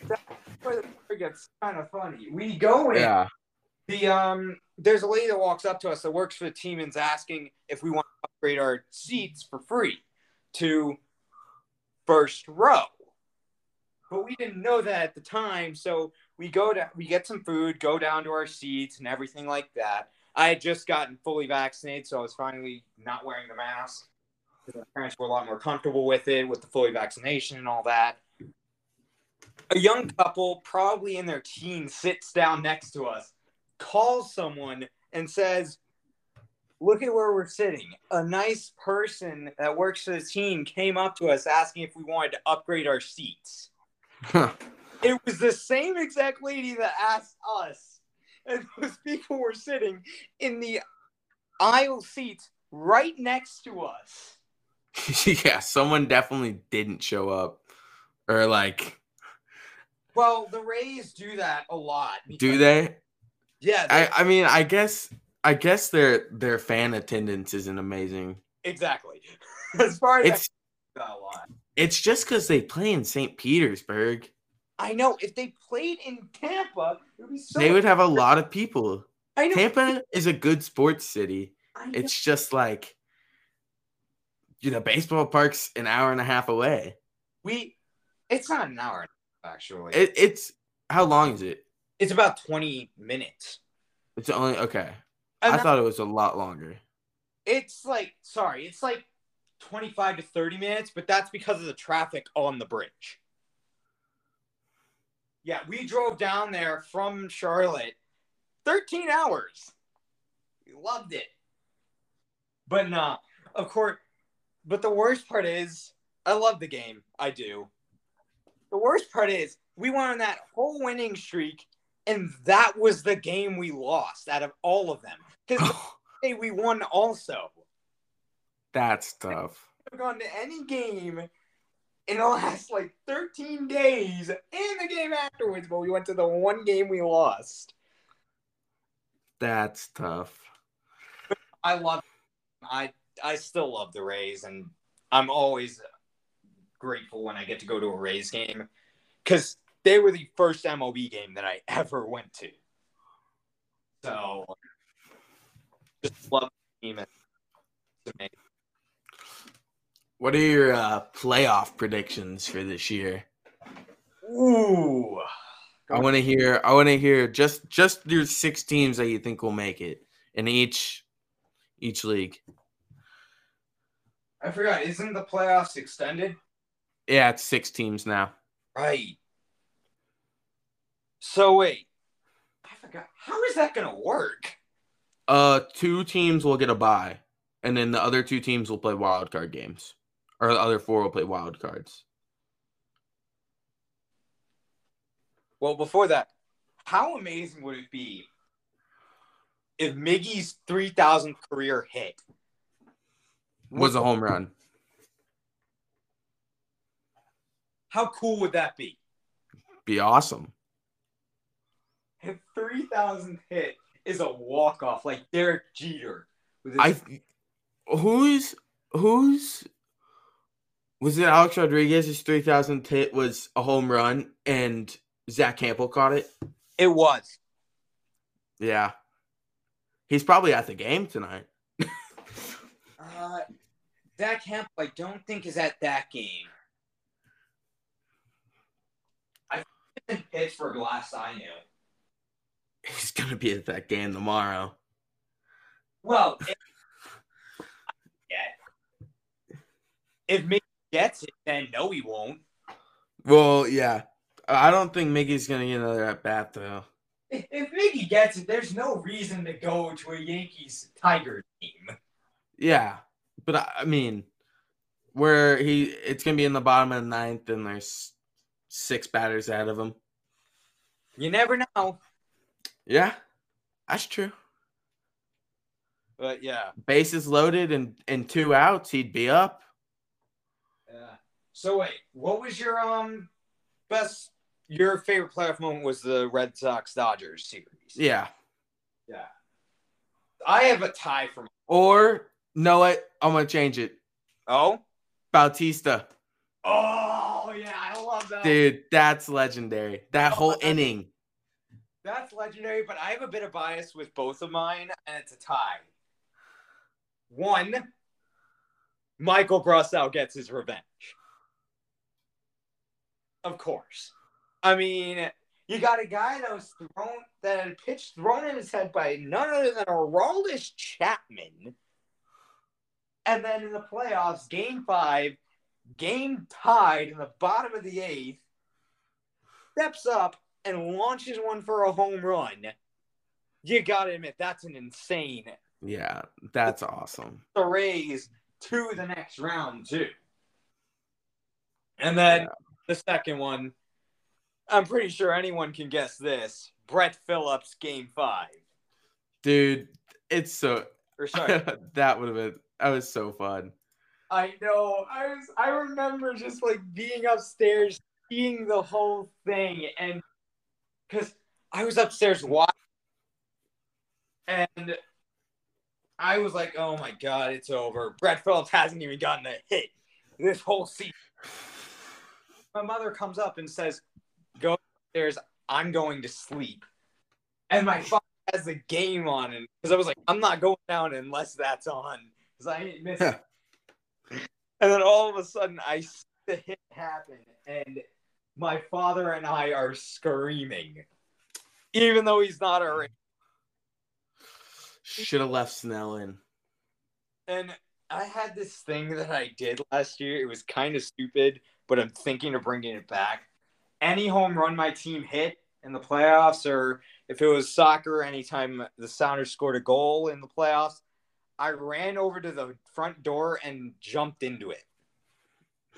That's where the story gets kind of funny. We go in. Yeah. The um, there's a lady that walks up to us that works for the team and's asking if we want to upgrade our seats for free to first row. But we didn't know that at the time, so we go to we get some food, go down to our seats and everything like that. I had just gotten fully vaccinated, so I was finally not wearing the mask. My parents were a lot more comfortable with it, with the fully vaccination and all that. A young couple, probably in their teens, sits down next to us calls someone and says, Look at where we're sitting. A nice person that works for the team came up to us asking if we wanted to upgrade our seats. It was the same exact lady that asked us. And those people were sitting in the aisle seats right next to us. yeah, someone definitely didn't show up. Or like Well, the Rays do that a lot. do they? Yeah, I I mean, I guess I guess their their fan attendance isn't amazing. exactly. As far as It's I that a lot. it's just cuz they play in St. Petersburg. I know if they played in Tampa, it would be so. They would have a lot of people. I know. Tampa is a good sports city. It's just like you know, baseball park's an hour and a half away. we. It's not an hour actually. It, it's how long is it? it's about twenty minutes. It's only okay. And I that- thought it was a lot longer. it's like sorry, it's like twenty-five to thirty minutes, but that's because of the traffic on the bridge. Yeah, we drove down there from Charlotte, thirteen hours. We loved it, but nah, of course. But the worst part is, I love the game. I do. The worst part is, we went on that whole winning streak, and that was the game we lost out of all of them. Because hey, we won also. That's tough. I've gone to any game in the last like 13 days and the game afterwards, but we went to the one game we lost. That's tough. I love I I still love the Rays and I'm always grateful when I get to go to a Rays game cuz they were the first MLB game that I ever went to. So just love the team. What are your uh, playoff predictions for this year? Ooh. I want to hear. I want to hear just just your six teams that you think will make it in each each league. I forgot. Isn't the playoffs extended? Yeah, it's six teams now. Right. So wait, I forgot. How is that gonna work? Uh, two teams will get a bye, and then the other two teams will play wild card games, or the other four will play wild cards. Well, before that, how amazing would it be if Miggy's 3,000 career hit Was a home run. How cool would that be? Be awesome. If 3,000 hit is a walk off like Derek Jeter. With his, I who's who's was it Alex Rodriguez's three thousand hit was a home run and Zack Hample caught it? it was. Yeah. He's probably at the game tonight. Uh, Zack Hample, I don't think is at that game. In Pittsburgh last I knew. He's gonna be at that game tomorrow. Well, if, yeah. If Miggy gets it, then no, he won't. Well, yeah. I don't think Miggy's gonna get another at bat though. If, if Mickey gets it, there's no reason to go to a Yankees Tiger team. Yeah, but I, I mean, where he it's gonna be in the bottom of the ninth, and there's six batters out of him. You never know. Yeah, that's true. But yeah. Bases loaded and and two outs, he'd be up. Yeah. So wait, what was your um best your favorite playoff moment was the Red Sox Dodgers series? Yeah. Yeah. I have a tie for Or no, what? I'm gonna change it. Oh? Bautista, Oh yeah, I love that. dude, that's legendary. That whole inning. That's legendary, but I have a bit of bias with both of mine, and it's a tie. One, Michael Brosseau gets his revenge. Of course. I mean, you got a guy that was thrown that had a pitch thrown in his head by none other than Aroldis Chapman. And then in the playoffs, game five, game tied in the bottom of the eighth, steps up and launches one for a home run. You gotta admit, that's an insane Yeah, that's awesome. the Rays to the next round too. And then Yeah. the second one, I'm pretty sure anyone can guess this. Brett Phillips, game five. Dude, it's so Or sorry, that would have been that was so fun. I know. I was I remember just like being upstairs, seeing the whole thing, and because I was upstairs watching, and I was like, "Oh my god, it's over." Brett Phillips hasn't even gotten a hit this whole season. My mother comes up and says, "Go upstairs. I'm going to sleep," and my father has the game on, and because I was like, "I'm not going down unless that's on," because I ain't missing. And then all of a sudden, I see the hit happen, and my father and I are screaming, even though he's not our. Should have left Snell in. And I had this thing that I did last year. It was kind of stupid, but I'm thinking of bringing it back. Any home run my team hit in the playoffs, or if it was soccer, anytime the Sounders scored a goal in the playoffs, I ran over to the front door and jumped into it.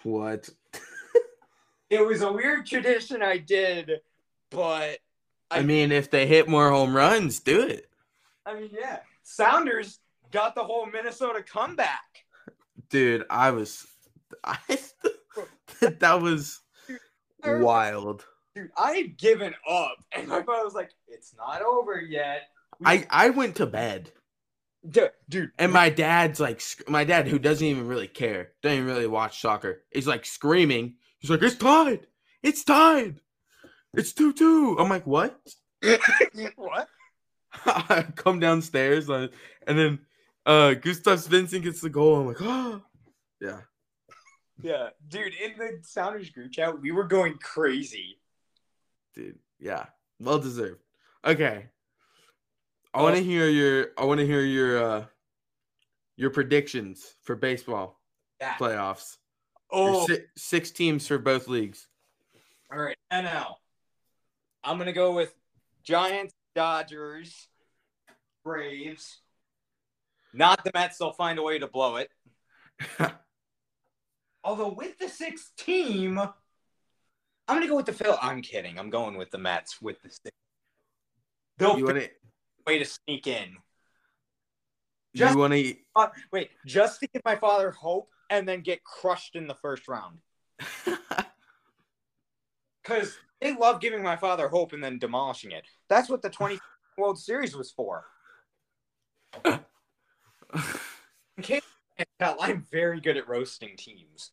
What? It was a weird tradition I did, but I mean, if they hit more home runs, do it. I mean, yeah, Sounders got the whole Minnesota comeback. Dude, I was I that was wild. Dude, I had given up, and my father was like, "It's not over yet." I I went to bed. Dude, dude, And my dad's like, my dad, who doesn't even really care, doesn't even really watch soccer, he's like screaming. He's like, it's tied. It's tied. It's 2 2. I'm like, what? what? I come downstairs uh, and then uh Gustav Svensson gets the goal. I'm like, oh, yeah. Yeah, dude, in the Sounders group chat, we were going crazy. Dude, Yeah, well deserved. Okay, I want to hear your. I want to hear your. uh Your predictions for baseball Yeah. playoffs. Oh, si- six teams for both leagues. all right. NL. I'm gonna go with Giants, Dodgers, Braves. Not the Mets. They'll find a way to blow it. Although with the sixth team, I'm gonna go with the Phil. I'm kidding. I'm going with the Mets with the six. They'll you want to? Way to sneak in. You want to? Uh, wait, just to give my father hope and then get crushed in the first round. Because they love giving my father hope and then demolishing it. That's what the 20 World Series was for. In case tell, I'm very good at roasting teams.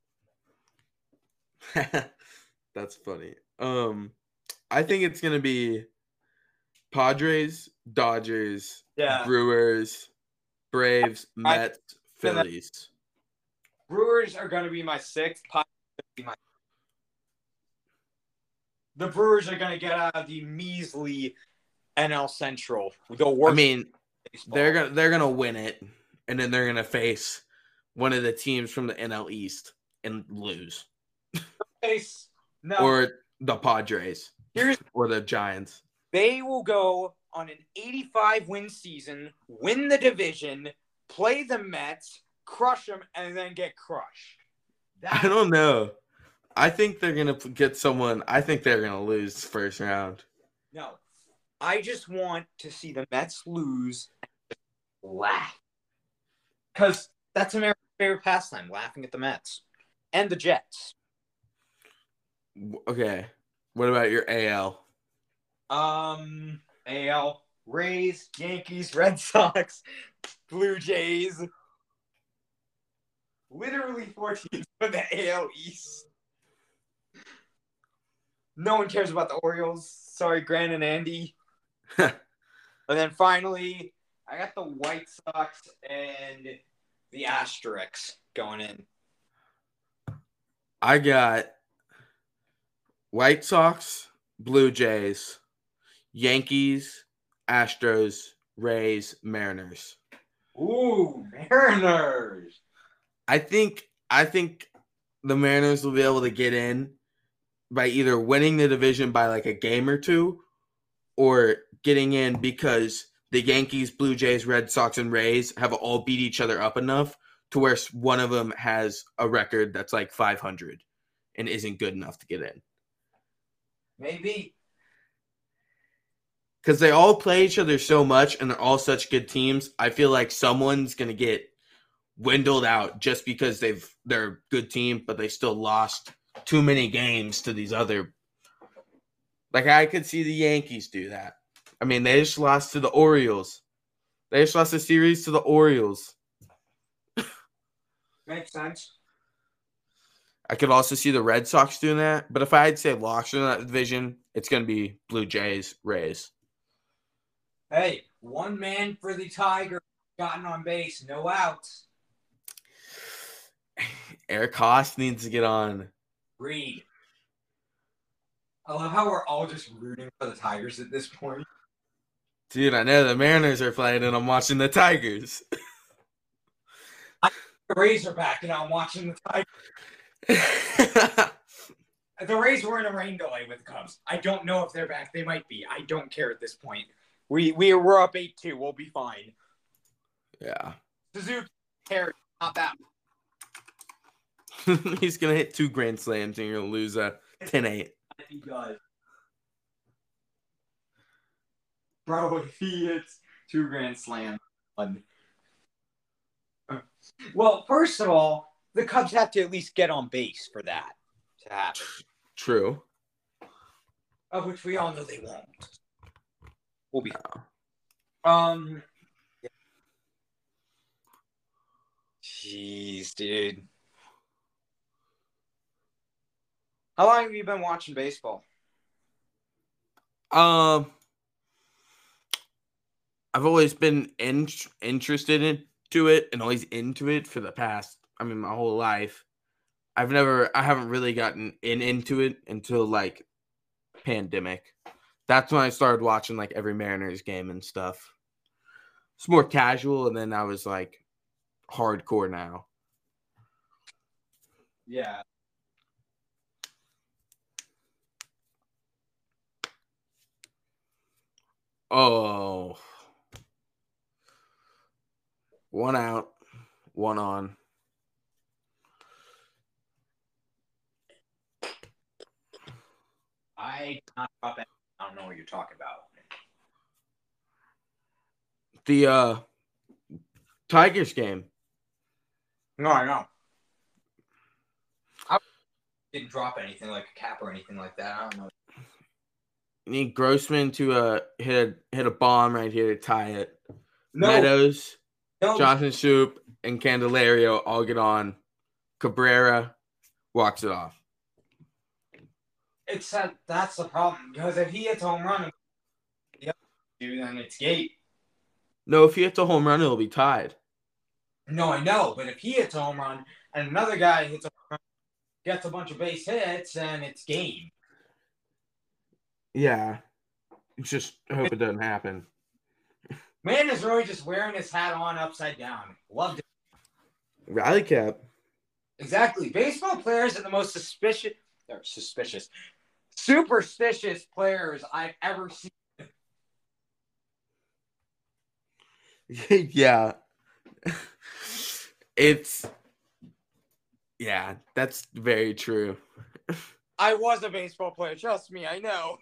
That's funny. Um, I think it's gonna be Padres, Dodgers, Yeah. Brewers, Braves, I- Mets, Phillies. Brewers are going to be my sixth. Pirates be my- The Brewers are going to get out of the measly NL Central. The worst. I mean, baseball. they're gonna they're gonna win it, and then they're gonna face one of the teams from the NL East and lose, Face- No, or the Padres, here's or the Giants. They will go on an 85 win season, win the division, play the Mets, crush them, and then get crushed. I don't know. I think they're gonna get someone. I think they're gonna lose first round. No, I just want to see the Mets lose laugh. Because that's America's favorite pastime, laughing at the Mets and the Jets. Okay, what about your AL? Um, AL, Rays, Yankees, Red Sox, Blue Jays. Literally four teams from the AL East. No one cares about the Orioles. Sorry, Grant and Andy. and then finally, I got the White Sox and the Asterix going in. I got White Sox, Blue Jays, Yankees, Astros, Rays, Mariners. Ooh, Mariners. I think I think the Mariners will be able to get in by either winning the division by like a game or two or getting in because the Yankees, Blue Jays, Red Sox and Rays have all beat each other up enough to where one of them has a record that's like 500 and isn't good enough to get in. Maybe. Because they all play each other so much and they're all such good teams. I feel like someone's gonna get dwindled out just because they've they're a good team, but they still lost too many games to these other. Like I could see the Yankees do that. I mean, they just lost to the Orioles. They just lost a series to the Orioles. Makes sense. I could also see the Red Sox doing that. But if I had to say locks in that division, it's gonna be Blue Jays, Rays. Hey, one man for the Tiger gotten on base, no outs. Eric Haase needs to get on. Reed. I love how we're all just rooting for the Tigers at this point. Dude, I know the Mariners are playing and I'm watching the Tigers. The Rays are back, and I'm watching the Tigers. The Rays were in a rain delay with the Cubs. I don't know if they're back. They might be. I don't care at this point. We we we're up eight two. We'll be fine. yeah. Suzuki, Harry, not that. He's going to hit two grand slams and you're to lose a 10 8. He does. Bro, if he hits two grand slams. One. Well, first of all, the Cubs have to at least get on base for that to happen, True. of which we all know they won't. We'll be um. Jeez, dude. How long have you been watching baseball? Um, I've always been in, interested into it and always into it for the past, I mean, my whole life. I've never, I haven't really gotten in into it until like pandemic. That's when I started watching like every Mariners game and stuff. It's more casual, and then I was like hardcore now. Yeah. Oh. One out, one on. I not drop it. I don't know what you're talking about. The uh Tigers game. No, I know. I didn't drop anything like a cap or anything like that. I don't know. Need Grossman to uh hit a hit a bomb right here to tie it. No, Meadows, no. Jonathan Schoop, and Candelario all get on. Cabrera walks it off. Except that's the problem because if he hits home run, dude, then it's gate. No, if he hits a home run, it'll be tied. No, I know, but if he hits a home run and another guy hits a home run, gets a bunch of base hits, and it's game. Yeah. Just hope it doesn't happen. Man is really just wearing his hat on upside down. Loved it. Rally cap. Exactly. Baseball players are the most suspicious, They're suspicious, superstitious players I've ever seen. yeah. It's yeah, that's very true. I was a baseball player. Trust me, I know.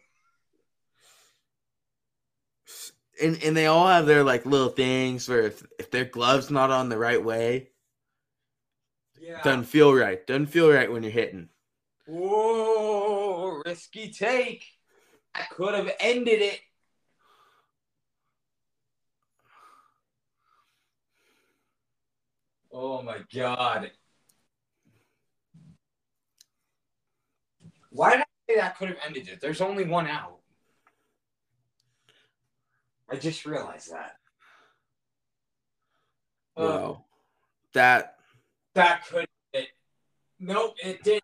And and they all have their like little things where if, if their glove's not on the right way, Yeah. doesn't feel right. Doesn't feel right when you're hitting. Whoa, risky take. I could have ended it. Oh my god. Why did I say that could have ended it? There's only one out. I just realized that. Uh, Wow. That that could it. Nope, it did.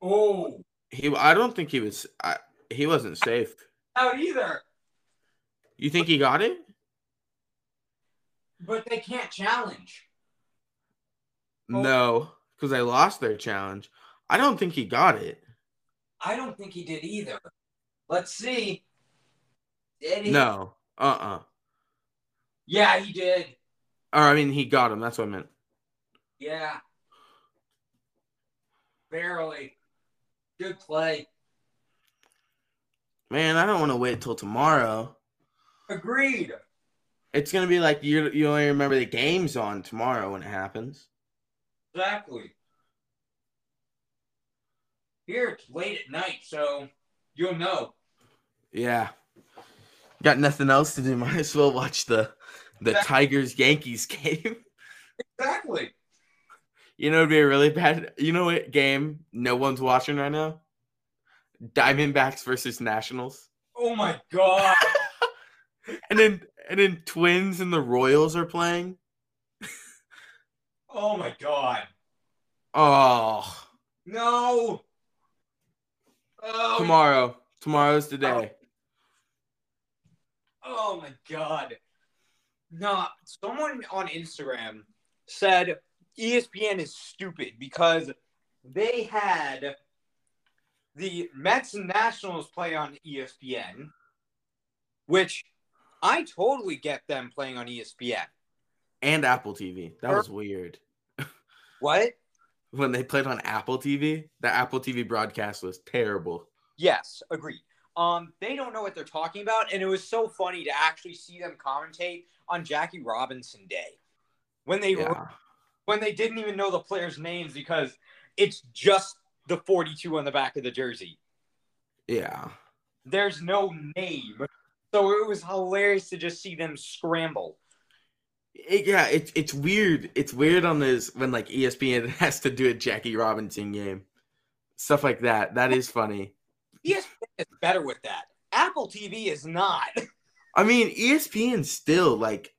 Oh, he I don't think he was I, he wasn't safe. out either. You think he got it? But they can't challenge. Oh. No, because they lost their challenge. I don't think he got it. I don't think he did either. Let's see. Did he? No. Uh-uh. Yeah, he did. Or I mean he got him. That's what I meant. Yeah. Barely. Good play. Man, I don't want to wait till tomorrow. Agreed. It's gonna be like you you only remember the games on tomorrow when it happens. Exactly. Here it's late at night, so you'll know. Yeah. Got nothing else to do. Might as well watch the the Exactly. Tigers Yankees game. Exactly. You know, it'd be a really bad. You know what game no one's watching right now? Diamondbacks versus Nationals, Oh my god. and then and then Twins and the Royals are playing. oh my god. Oh, No. Oh, tomorrow. Tomorrow's the day. Oh, oh my god. No, someone on Instagram said ESPN is stupid because they had the Mets and Nationals play on ESPN, which I totally get them playing on ESPN. And Apple TV. That was weird. What? When they played on Apple TV, the Apple TV broadcast was terrible. Yes, agreed. Um, they don't know what they're talking about, and it was so funny to actually see them commentate on Jackie Robinson Day when they Yeah. When they didn't even know the players' names because it's just the 42 on the back of the jersey. Yeah. There's no name. So it was hilarious to just see them scramble. It, yeah, it's it's weird. It's weird on this when like ESPN has to do a Jackie Robinson game, stuff like that. That is funny. ESPN is better with that. Apple TV is not. I mean, ESPN still like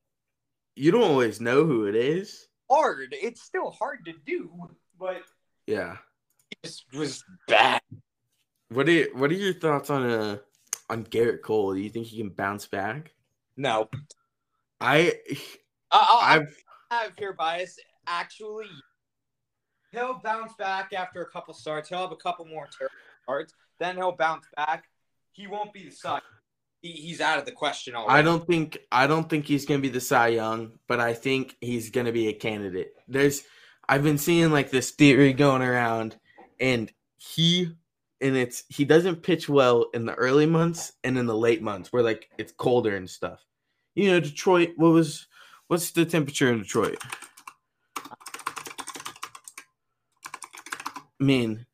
you don't always know who it is. Hard. It's still hard to do, but Yeah. it was bad. What are what are your thoughts on uh on Gerrit Cole. Do you think he can bounce back? No. I I've have your bias. Actually, he'll bounce back after a couple starts. He'll have a couple more terrible starts. Then he'll bounce back. He won't be the Cy. He, he's out of the question already. I don't think I don't think he's gonna be the Cy Young, but I think he's gonna be a candidate. There's I've been seeing like this theory going around, and he and it's he doesn't pitch well in the early months and in the late months where like it's colder and stuff. You know, Detroit. What was what's the temperature in Detroit? I mean,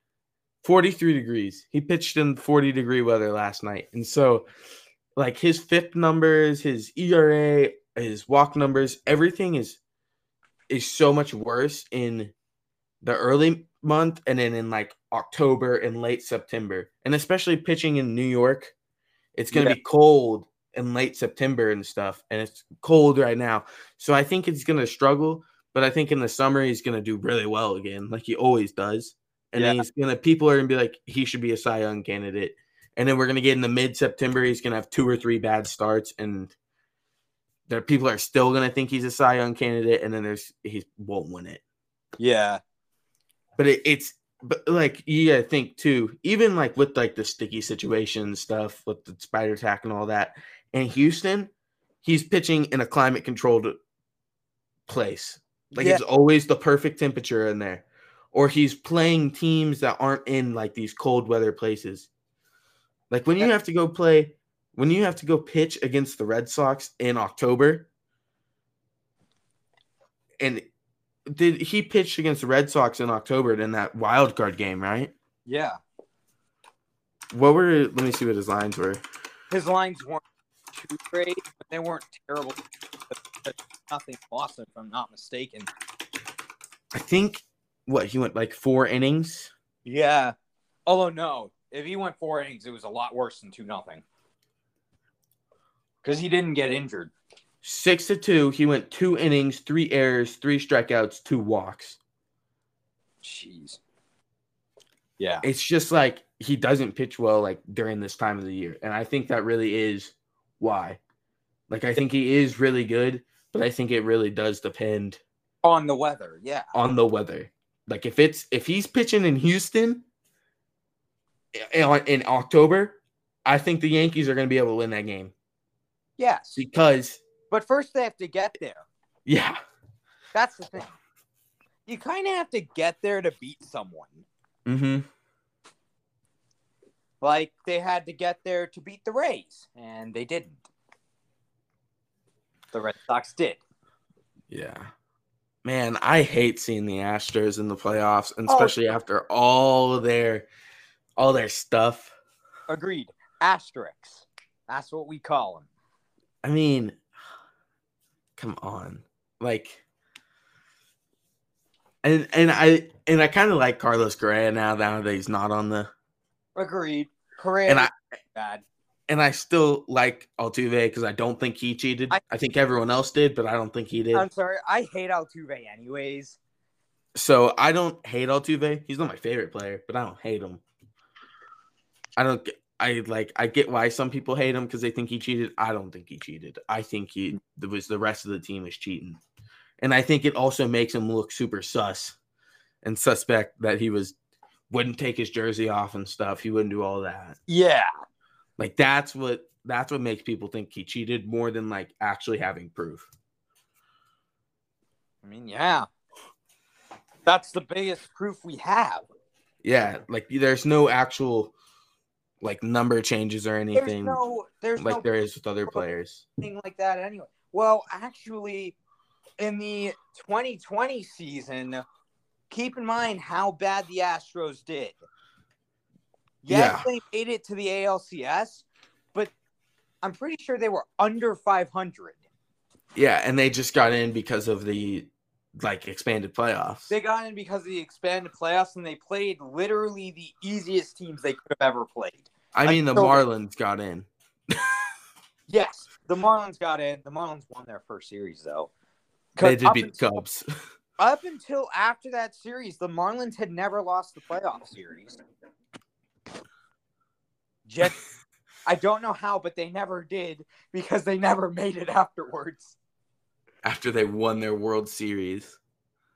43 degrees. He pitched in 40 degree weather last night. And so, like, his FIP numbers, his ERA, his walk numbers, everything is is so much worse in the early month and then in like October and late September. And especially pitching in New York, it's going to Yeah. be cold in late September and stuff. And it's cold right now. So I think it's going to struggle, but I think in the summer he's going to do really well again, like he always does. And then he's going to, people are going to be like, he should be a Cy Young candidate. And then we're going to get in the mid September. He's going to have two or three bad starts. And there people are still going to think he's a Cy Young candidate. And then there's, he won't win it Yeah. but it, it's but like you gotta think too even like with like the sticky situation stuff with the Spider Tack and all that in houston he's pitching in a climate controlled place like Yeah. it's always the perfect temperature in there or he's playing teams that aren't in like these cold weather places like when you have to go play when you have to go pitch against the red sox in october and did he pitched against the Red Sox in October in that wild card game, right? Yeah. What were let me see what his lines were. His lines weren't too great, but they weren't terrible. Nothing lost, if I'm not mistaken. I think what he went like four innings. Yeah. Although no, if he went four innings, it was a lot worse than two nothing. Because he didn't get injured. Six to two. He went two innings, three errors, three strikeouts, two walks. Jeez. Yeah. It's just like he doesn't pitch well like during this time of the year. And I think that really is why. Like I think he is really good, but I think it really does depend On the weather. Yeah. on the weather. Like if it's if he's pitching in Houston in, October, I think the Yankees are going to be able to win that game Yes. because But first they have to get there. yeah, That's the thing. You kind of have to get there to beat someone. mm-hmm. Like they had to get there to beat the Rays, and they didn't. The Red Sox did. yeah. Man, I hate seeing the Astros in the playoffs, and Oh. especially after all of their all their stuff. Agreed. Asterix. That's what we call them. I mean, come on, like, and and I and I kind of like Carlos Correa now. Now that he's not on the Agreed. Correa. And I- bad. and I still like Altuve because I don't think he cheated. I, I- think everyone else did, but I don't think he did. I'm sorry. I hate Altuve anyways. so I don't hate Altuve. He's not my favorite player, but I don't hate him. I don't. get- I like. I get why some people hate him because they think he cheated. I don't think he cheated. I think he mm. it was the rest of the team was cheating, and I think it also makes him look super sus and suspect that he was wouldn't take his jersey off and stuff. He wouldn't do all that. Yeah. Like that's what that's what makes people think he cheated more than like actually having proof. I mean, yeah. That's the biggest proof we have. Yeah, like there's no actual like number changes or There's anything no, there's like no there is with other players. thing like that anyway. Well, actually, in the 2020 season, keep in mind how bad the Astros did. Yes, Yeah. they made it to the ALCS, but I'm pretty sure they were under 500. Yeah, and they just got in because of the like expanded playoffs. They got in because of the expanded playoffs, and they played literally the easiest teams they could have ever played. I mean, the Marlins got in. Yes, the Marlins got in. The Marlins won their first series, though. They did beat until- Cubs. Up until after that series, the Marlins had never lost the playoff series. Jets I don't know how, but they never did because they never made it afterwards. After they won their World Series.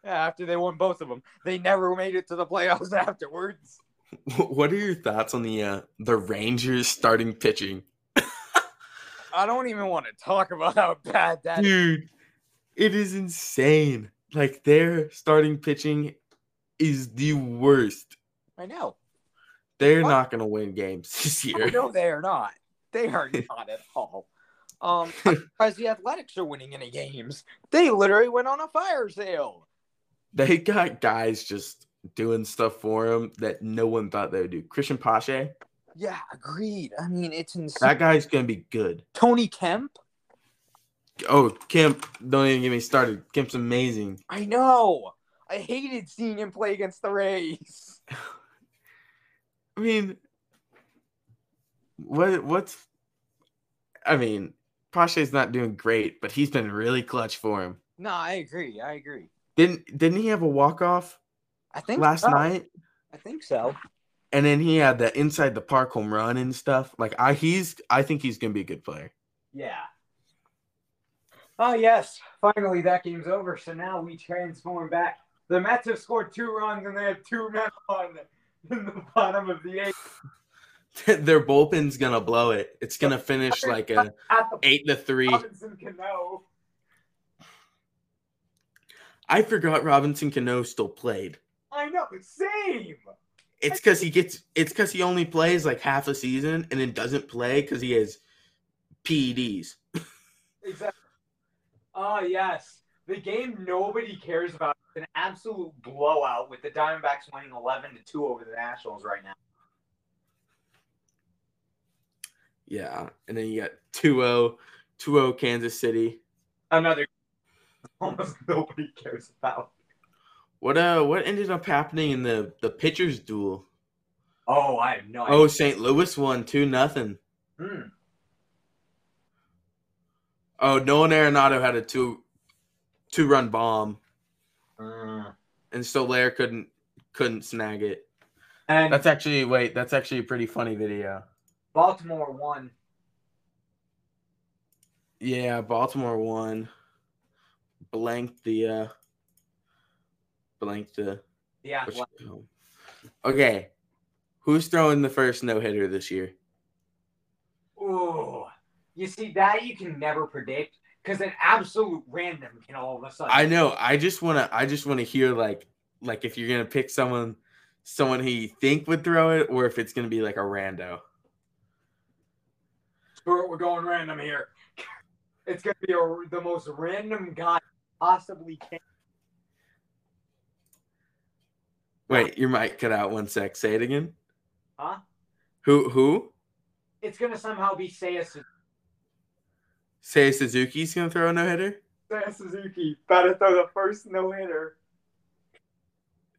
Yeah, after they won both of them, they never made it to the playoffs afterwards. What are your thoughts on the uh, the Rangers starting pitching? I don't even want to talk about how bad that Dude, it is insane. Like their starting pitching is the worst. I know. They're What? not going to win games this year. no, they are not. They are not at all. Um, I'm the Athletics are winning any games. They literally went on a fire sale. They got guys just doing stuff for him that no one thought they would do. Cristian Pache, Yeah, agreed. I mean, it's insane. that guy's going to be good. Tony Kemp. Oh, Kemp, don't even get me started. Kemp's amazing. I know. I hated seeing him play against the Rays. I mean, what what's I mean, Pache's not doing great, but he's been really clutch for him. No, I agree. I agree. Didn't didn't he have a walk off I think last so. night? I think so. And then he had the inside the park home run and stuff. Like I he's I think he's gonna be a good player. Yeah. Oh yes, finally that game's over. So now we transform back. The Mets have scored two runs and they have two men on in the bottom of the eighth Their bullpen's gonna blow it. It's gonna finish like a eight to three. Robinson Cano. I forgot Robinson Cano still played. I know, same. It's because he gets. It's because he only plays like half a season and then doesn't play because he has PEDs. Exactly. Oh yes, the game nobody cares about. It's an absolute blowout with the Diamondbacks winning eleven to two over the Nationals right now. Yeah, and then you got 2-0, 2-0 Kansas City. Another almost nobody cares about. What uh? What ended up happening in the the pitchers duel? Oh, I have no Oh, St. Louis won two nothing. idea. Hmm. Oh, Nolan Arenado had a two two run bomb, Mm. and Soler couldn't couldn't snag it. And That's actually wait. That's actually a pretty funny video. Baltimore won. Yeah, Baltimore won. Blanked the uh blanked the oh. Okay. Who's throwing the first no hitter this year? Ooh, you see that you can never predict because an absolute random can all of a sudden. I know. I just wanna I just wanna hear like like if you're gonna pick someone someone who you think would throw it or if it's gonna be like a rando. Screw it, we're going random here. It's gonna be a, the most random guy possibly can. Wait, your mic cut out one sec. Say it again. Huh? Who who? It's gonna somehow be Seiya, Su- Seiya Suzuki's gonna throw a no hitter? Seiya Suzuki. About to throw the first no hitter.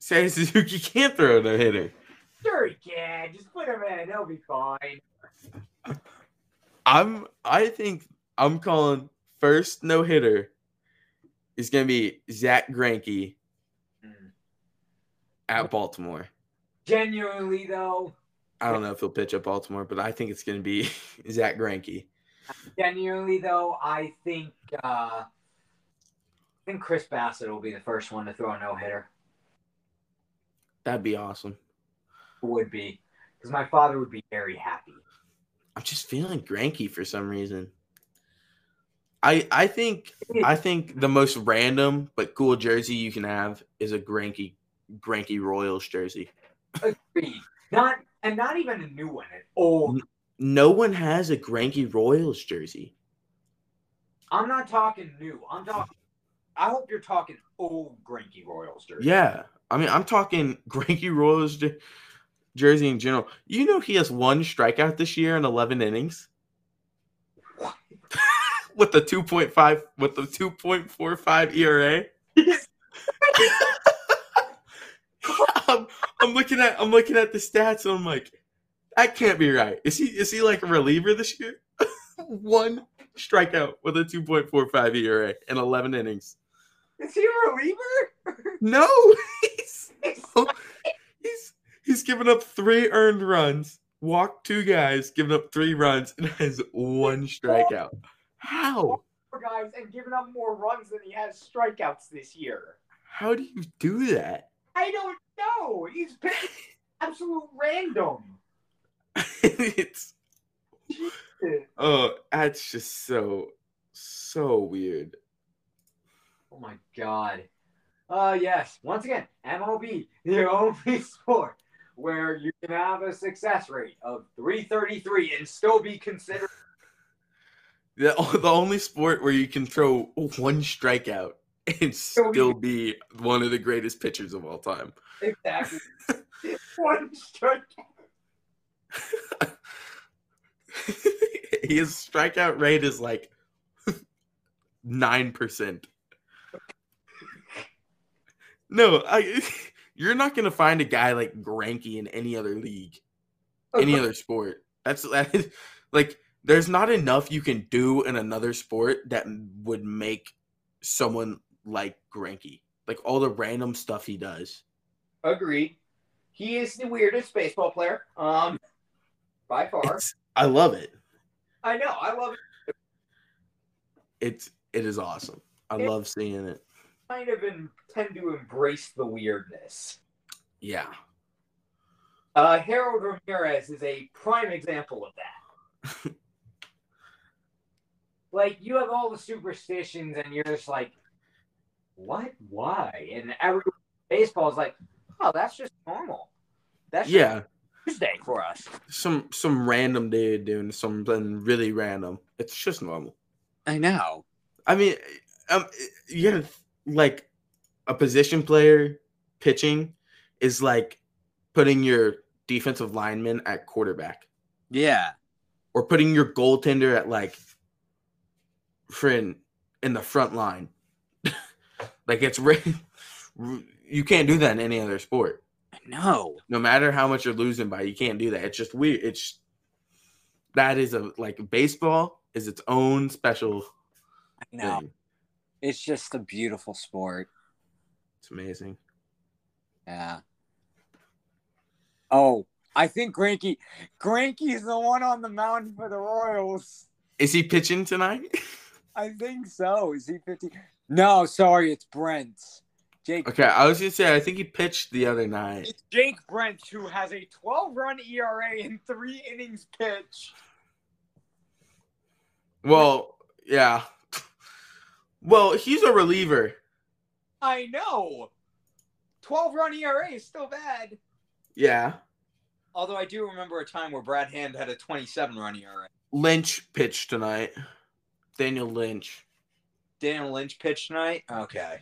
Seiya Suzuki can't throw a no hitter. Sure he can. Just put him in. He'll be fine. I'm I think I'm calling first no hitter is gonna be Zack Greinke at Baltimore. Genuinely though, I don't know if he'll pitch at Baltimore, but I think it's gonna be Zack Greinke. genuinely though, I think uh, I think Chris Bassitt will be the first one to throw a no hitter. That'd be awesome. Would be because my father would be very happy. I'm just feeling Greinke for some reason. I I think I think the most random but cool jersey you can have is a Greinke Greinke Royals jersey. Agreed. Not and not even a new one. An old. No one has a Greinke Royals jersey. I'm not talking new. I'm talking. I hope you're talking old Greinke Royals jersey. Yeah, I mean I'm talking Greinke Royals jer- jersey in general. You know he has one strikeout this year in 11 innings What? with the 2.5 with the 2.45 ERA. I'm, I'm looking at I'm looking at the stats and I'm like, that can't be right. Is he is he like a reliever this year? One strikeout with a 2.45 ERA in 11 innings. Is he a reliever? No, he's oh, he's he's given up three earned runs walked two guys, giving up three runs, and has one strikeout. How? Guys and giving up more runs than he has strikeouts this year. How do you do that? I don't know. He's pitching absolute random. it's oh, that's just so so weird. Oh my god. Uh yes, once again, MLB, the only sport where you can have a success rate of 333 and still be considered The, the only sport where you can throw one strikeout and still be one of the greatest pitchers of all time. exactly one strike. His strikeout rate is like nine percent. No, I. You're not gonna find a guy like Greinke in any other league, any other sport. That's that is, like there's not enough you can do in another sport that would make someone like Greinke. Like all the random stuff he does. Agreed. He is the weirdest baseball player. Um, by far. It's, I love it. I know. I love it. It's it is awesome. I It- love seeing it. Kind of in, tend to embrace the weirdness. Yeah. Uh, Harold Ramirez is a prime example of that. like you have all the superstitions, and you're just like, "What? Why?" And everyone in baseball is like, "Oh, that's just normal. That's just Yeah. Tuesday for us." Some some random dude doing something really random. It's just normal. I know. I mean, um, you gotta like a position player pitching is like putting your defensive lineman at quarterback Yeah. or putting your goaltender at like friend in the front line. Like it's you can't do that in any other sport. No. No matter how much you're losing by, you can't do that. It's just weird. It's that is a like baseball is its own special I know. thing. It's just a beautiful sport. It's amazing. Yeah. Oh, I think Greinke Greinke's the one on the mound for the Royals. Is he pitching tonight? I think so. Is he 50? No, sorry, it's Brentz. Jake Okay, I was gonna say I think he pitched the other night. It's Jake Brentz who has a 12 run ERA in three innings pitch. Well, yeah. Well, he's a reliever. I know. 12 run ERA is still bad. Yeah. Although I do remember a time where Brad Hand had a 27 run ERA. Lynch pitched tonight. Daniel Lynch. Daniel Lynch pitched tonight. Okay.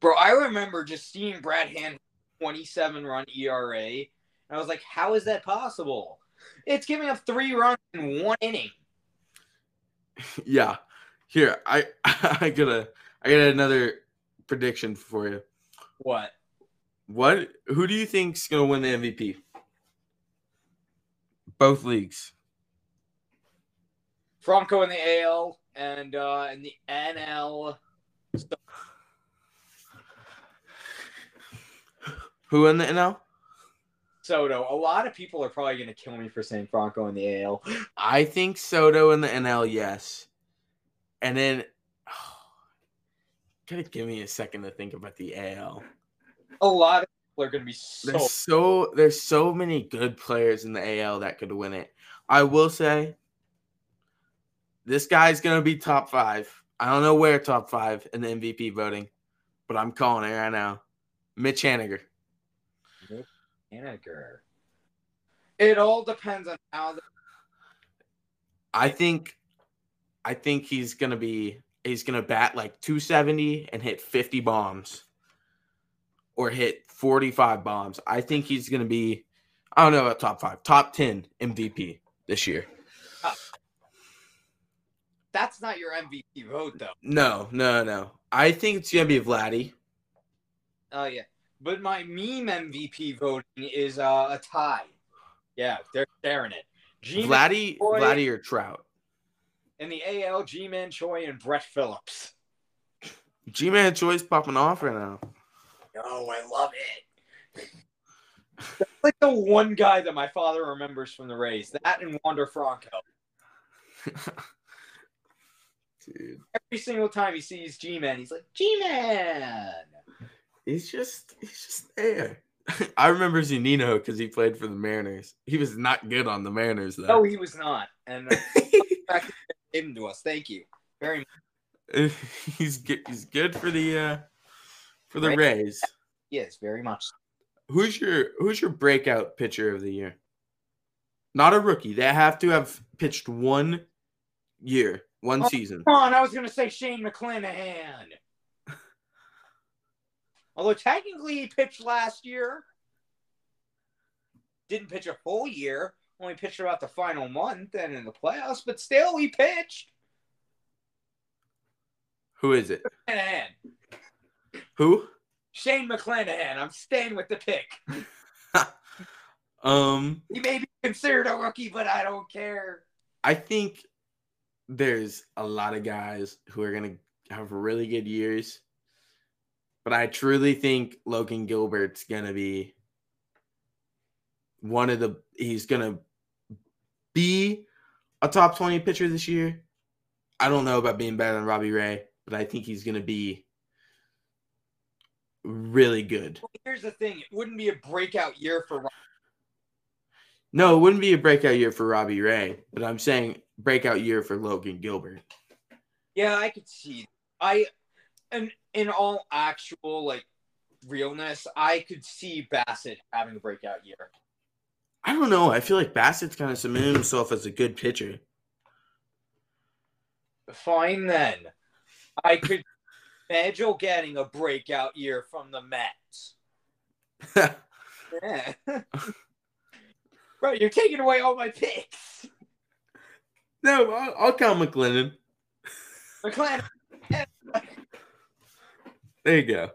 Bro, I remember just seeing Brad Hand 27 run ERA. And I was like, how is that possible? It's giving up three runs in one inning. Yeah. Here, I I got a I got another prediction for you. What? What who do you think's gonna win the MVP? Both leagues. Franco in the AL and uh, in the NL. Who in the NL? Soto. A lot of people are probably going to kill me for saying Franco in the AL. I think Soto in the NL, yes. And then gotta give me a second to think about the AL. A lot of people are going to be so. There's so there's so many good players in the AL that could win it. I will say this guy's gonna be top five. I don't know where top five in the MVP voting, but I'm calling it right now. Mitch Haniger. Haniger. It all depends on how. The, I think I think he's gonna be he's gonna bat like 270 and hit 50 bombs. Or hit 45 bombs. I think he's gonna be I don't know about top five, top 10 MVP this year. That's not your MVP vote, though. No, no, no. I think it's gonna be Vladdy. Oh yeah, but my meme MVP voting is uh, a tie. Yeah, they're sharing it. G Vladdy, Boy. Vladdy or Trout. And the AL, Ji-Man Choi and Brett Phillips. Ji Man Choi's popping off right now. Oh, I love it. like the one guy that my father remembers from the Rays. That and Wander Franco. Dude, Every single time he sees Ji-Man, he's like, Ji-Man! he's just he's just there. I remember Zunino because he played for the Mariners. He was not good on the Mariners though. No, he was not. And uh, back to gave him to us. Thank you. Very much. he's good. He's good for the uh for the Right. Rays. Yes, very much. Who's your Who's your breakout pitcher of the year? Not a rookie. They have to have pitched one year, one Oh. season. Come on, I was gonna say Shane McClanahan. Although technically he pitched last year. Didn't pitch a full year. Only pitched about the final month and in the playoffs, but still he pitched. Who is it? McClanahan. Who? Shane McClanahan. I'm staying with the pick. Um, He may be considered a rookie, but I don't care. I think there's a lot of guys who are gonna have really good years, but I truly think Logan Gilbert's gonna be one of the. He's gonna be a top twenty pitcher this year. I don't know about being better than Robbie Ray, but I think he's gonna be really good. Here's the thing: it wouldn't be a breakout year for. Ron- No, it wouldn't be a breakout year for Robbie Ray, but I'm saying breakout year for Logan Gilbert. Yeah, I could see. I, and in all actual like realness, I could see Bassitt having a breakout year. I don't know. I feel like Bassitt's kind of cemented himself as a good pitcher. Fine then. I could imagine getting a breakout year from the Mets. Yeah. Bro, you're taking away all my picks. no, I'll, I'll count McLennan. McClanahan. There you go.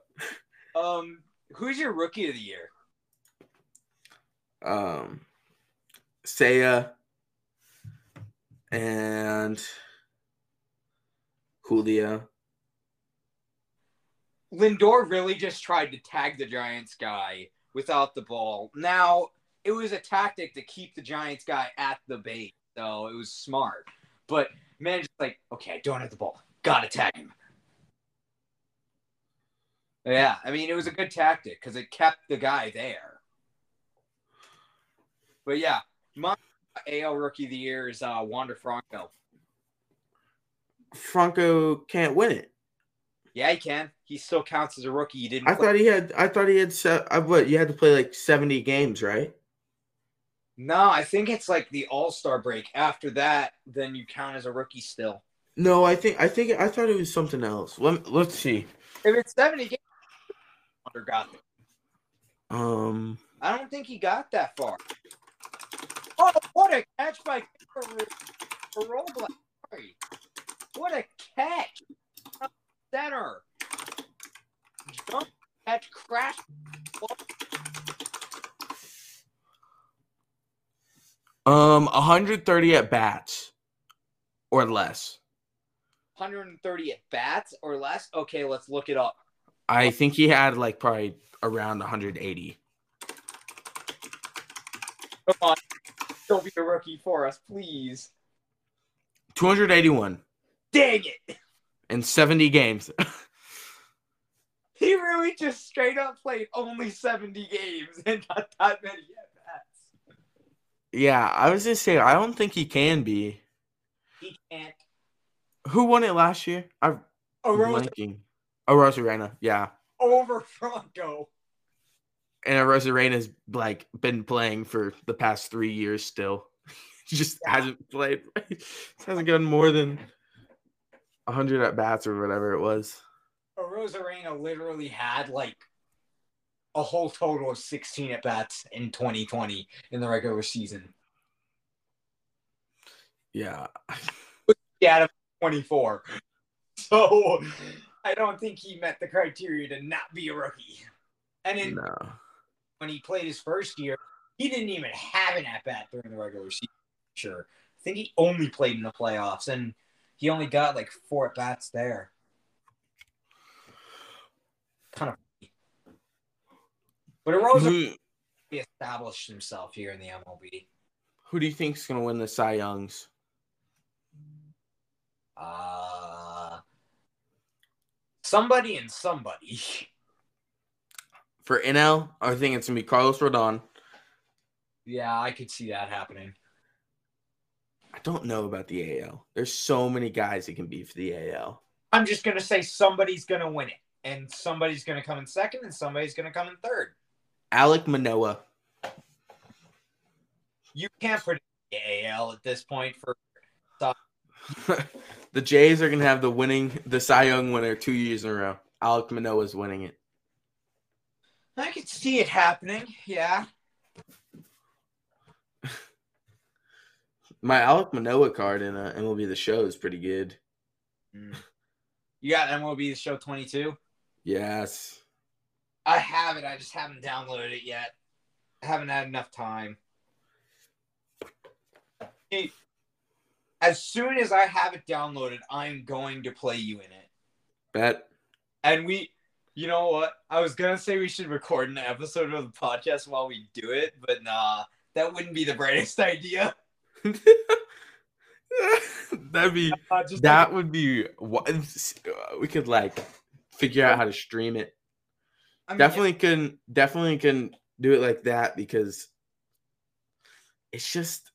Um, who's your rookie of the year? Um, Seiya and Julio. Lindor really just tried to tag the Giants guy without the ball. Now, it was a tactic to keep the Giants guy at the bait, so it was smart. But man, just like, okay, I don't have the ball. Gotta tag him. Yeah, I mean, it was a good tactic because it kept the guy there. But yeah, my AL Rookie of the Year is uh, Wander Franco. Franco can't win it. Yeah, he can. He still counts as a rookie. He didn't. I play- thought he had. I thought he had. Se- uh, what you had to play like seventy games, right? No, I think it's like the All Star break. After that, then you count as a rookie still. No, I think. I think. I thought it was something else. Let Let's see. If it's seventy games, got there. Um. I don't think he got that far. Oh, what a catch by Robles! What a catch! Center. Jump catch crash. Um. 130 at bats, or less. 130 at bats or less. Okay, let's look it up. I think he had like probably around 180. Come on, don't be a rookie for us, please. 281 Dang it! in 70 games. He really just straight up played only 70 games and not that many bats. Yeah, I was just saying. I don't think he can be. He can't. Who won it last year? I'm Arose blanking. Oh, Arozarena. Yeah, over Franco. and Arozarena's like been playing for the past three years still. Just Yeah. hasn't played. hasn't gotten more than 100 at bats or whatever it was. Arozarena literally had like a whole total of 16 at bats in 2020 in the regular season. Yeah. Out of 24. So I don't think he met the criteria to not be a rookie. And then No. when he played his first year, he didn't even have an at bat during the regular season. Sure. I think he only played in the playoffs and he only got like four at bats there. Kind of. But Rosa Who- he established himself here in the MLB. Who do you think is gonna win the Cy Youngs? Uh, somebody and somebody. For NL, I think it's gonna be Carlos Rodon. Yeah, I could see that happening. I don't know about the AL. There's so many guys that can be for the AL. I'm just gonna say somebody's gonna win it, and somebody's gonna come in second, and somebody's gonna come in third. Alek Manoah. You can't predict the AL at this point. For the Jays are gonna have the winning the Cy Young winner two years in a row. Alek Manoah is winning it. I could see it happening. Yeah. My Alek Manoah card in uh, MLB The Show is pretty good. You got MLB The Show 22? Yes. I have it. I just haven't downloaded it yet. I haven't had enough time. Hey, as soon as I have it downloaded, I'm going to play you in it. Bet. And we, you know what? I was gonna say we should record an episode of the podcast while we do it, but nah, that wouldn't be the brightest idea. That'd be Uh, that would be what we could like figure out how to stream it. I mean, definitely can definitely can do it like that because it's just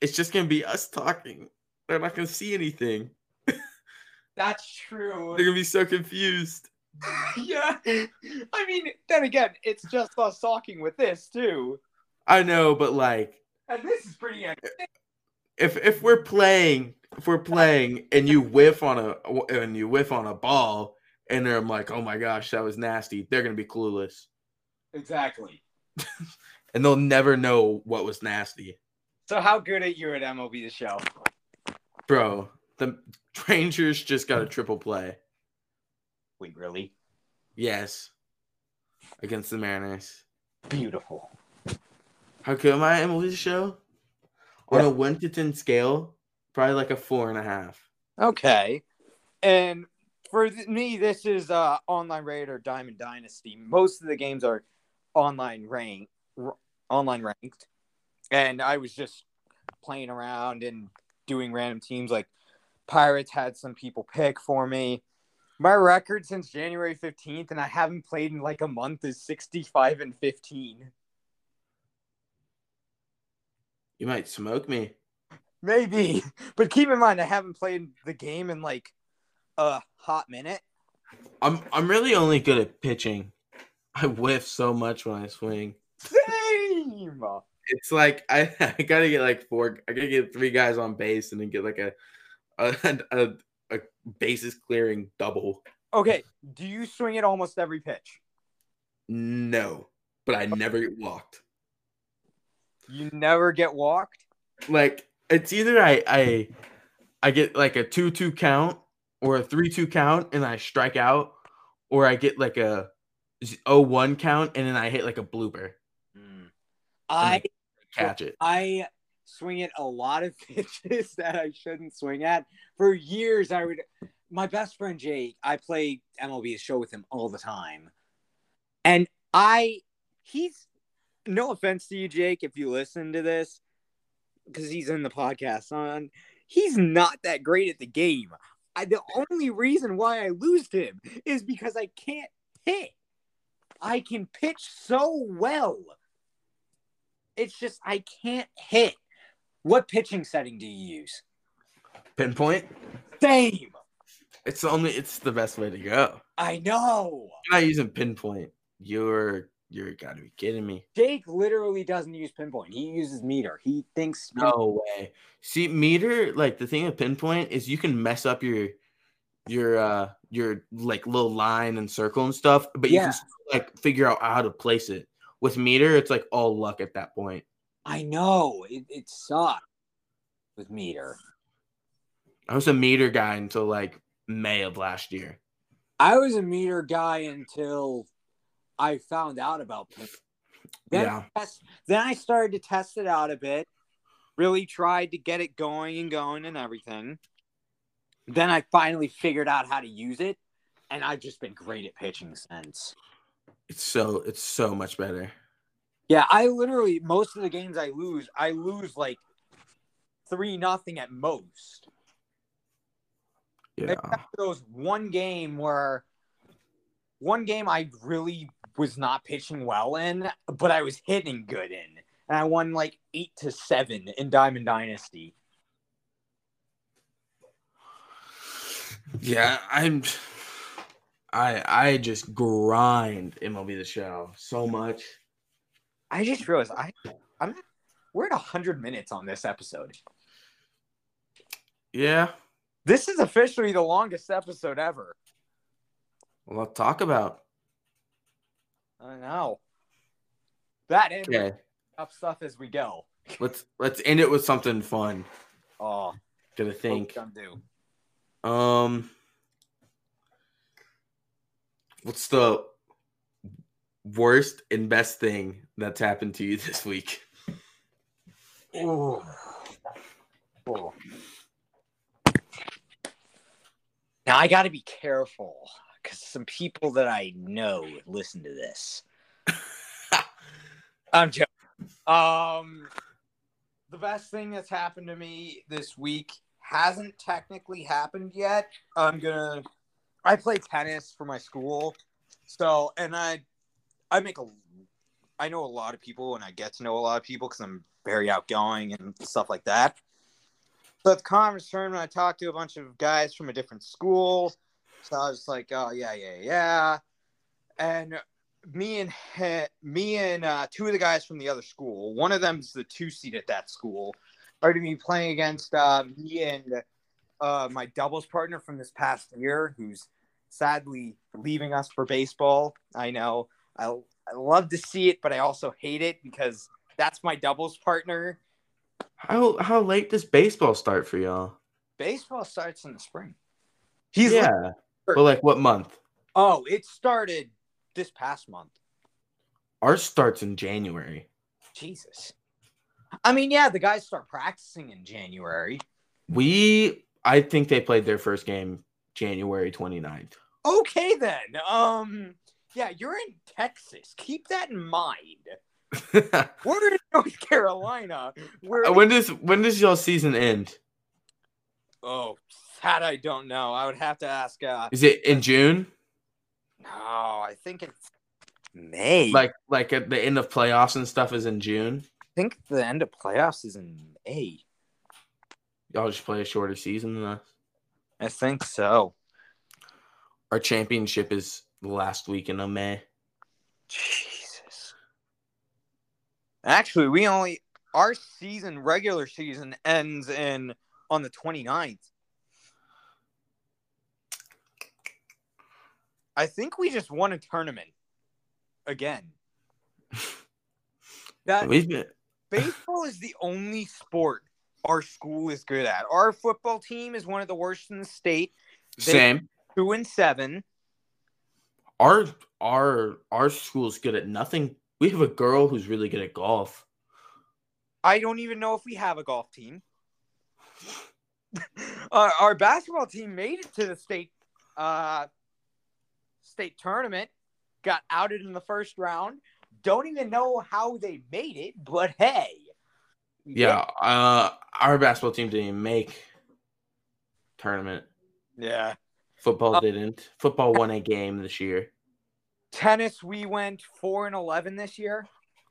it's just gonna be us talking. They're not gonna see anything. That's true. They're gonna be so confused. yeah. I mean, then again, it's just us talking with this too. I know, but like And this is pretty if if we're playing if we're playing and you whiff on a and you whiff on a ball and they're like, oh my gosh, that was nasty, they're gonna be clueless. Exactly. And they'll never know what was nasty. So how good at you at MLB the show? Bro, the Rangers just got a triple play. Wait, really? Yes. Against the Mariners. Beautiful. How good am I at MLB the show? On a one to ten scale, probably like a four and a half. Okay. And for me, this is uh online raid or Diamond Dynasty. Most of the games are online rank, r- online ranked, and I was just playing around and doing random teams. Like Pirates had some people pick for me. My record since January fifteenth, and I haven't played in like a month, is sixty-five and fifteen. You might smoke me. Maybe, but keep in mind I haven't played the game in like a hot minute. I'm I'm really only good at pitching. I whiff so much when I swing. Same. It's like I, I gotta get like four. I gotta get three guys on base and then get like a a, a, a bases clearing double. Okay, do you swing it almost every pitch? No, but I never get walked. You never get walked? Like it's either I I I get like a two two count or a three two count and I strike out, or I get like a 0-1 count and then I hit like a blooper, mm. I catch it. I swing at a lot of pitches that I shouldn't swing at. For years, I would. My best friend Jake, I play MLB show with him all the time, and I, he's no offense to you, Jake, if you listen to this, because he's in the podcast on. He's not that great at the game. I, the only reason why I lose him is because I can't hit. I can pitch so well. It's just I can't hit. What pitching setting do you use? Pinpoint. Same. It's the only. It's the best way to go. I know. You're not using pinpoint. You're you're gotta be kidding me. Jake literally doesn't use pinpoint. He uses meter. He thinks No way. See, meter, like the thing with pinpoint is you can mess up your your uh your like little line and circle and stuff, but you Yeah. can still, like figure out how to place it. With meter, it's like all luck at that point. I know. It, it sucks with meter. I was a meter guy until like May of last year. I was a meter guy until I found out about pinpoint. Then, Yeah. I test- then I started to test it out a bit. Really tried to get it going and going and everything. Then I finally figured out how to use it, and I've just been great at pitching since. It's so it's so much better. Yeah, I literally most of the games I lose, I lose like three nothing at most. Yeah. Except those one game where one game I really was not pitching well in, but I was hitting good in, and I won like eight to seven in Diamond Dynasty. Yeah, I'm. I I just grind MLB the Show so much. I just realized I I'm we're at hundred minutes on this episode. Yeah. This is officially the longest episode ever. Well, I'll talk about. I know. That and Okay. up stuff as we go. Let's let's end it with something fun. Oh, Gotta think. Um, what's the worst and best thing that's happened to you this week? Ooh. Ooh. Now I got to be careful because some people that I know listen to this. I'm joking. Um, the best thing that's happened to me this week hasn't technically happened yet. I'm gonna. I play tennis for my school, so and I, I make a. I know a lot of people, and I get to know a lot of people because I'm very outgoing and stuff like that. So the conference tournament, I talked to a bunch of guys from a different school. So I was like, "Oh yeah, yeah, yeah," and me and he- me and uh, two of the guys from the other school. One of them's the two seed at that school. Are to be playing against uh, me and uh, my doubles partner from this past year, who's sadly leaving us for baseball. I know. I I love to see it, but I also hate it because that's my doubles partner. How how late does baseball start for y'all? Baseball starts in the spring. He's yeah, but like what month? oh, it started this past month. Ours starts in January. Jesus. I mean, yeah, the guys start practicing in January. We I think they played their first game January 29th. Okay, then. Um, yeah, you're in Texas. Keep that in mind. We're in North Carolina. Where when does when does y'all season end? oh, that I don't know. I would have to ask. Uh, Is it in June? no, I think it's May. Like like at the end of playoffs and stuff is in June? I think the end of playoffs is in May. Y'all just play a shorter season than us. I think so. Our championship is the last week in May. Jesus. Actually, we only our season regular season ends in on the 29th. I think we just won a tournament again. That We've been, baseball is the only sport our school is good at. Our football team is one of the worst in the state. They- same. Two and seven. Our our our school's good at nothing. We have a girl who's really good at golf. I don't even know if we have a golf team. our, our basketball team made it to the state uh, state tournament, got outed in the first round. Don't even know how they made it, but hey, Yeah, uh our basketball team didn't even make tournament. yeah. Football Uh, didn't. Football won a game this year. Tennis, we went four and eleven this year.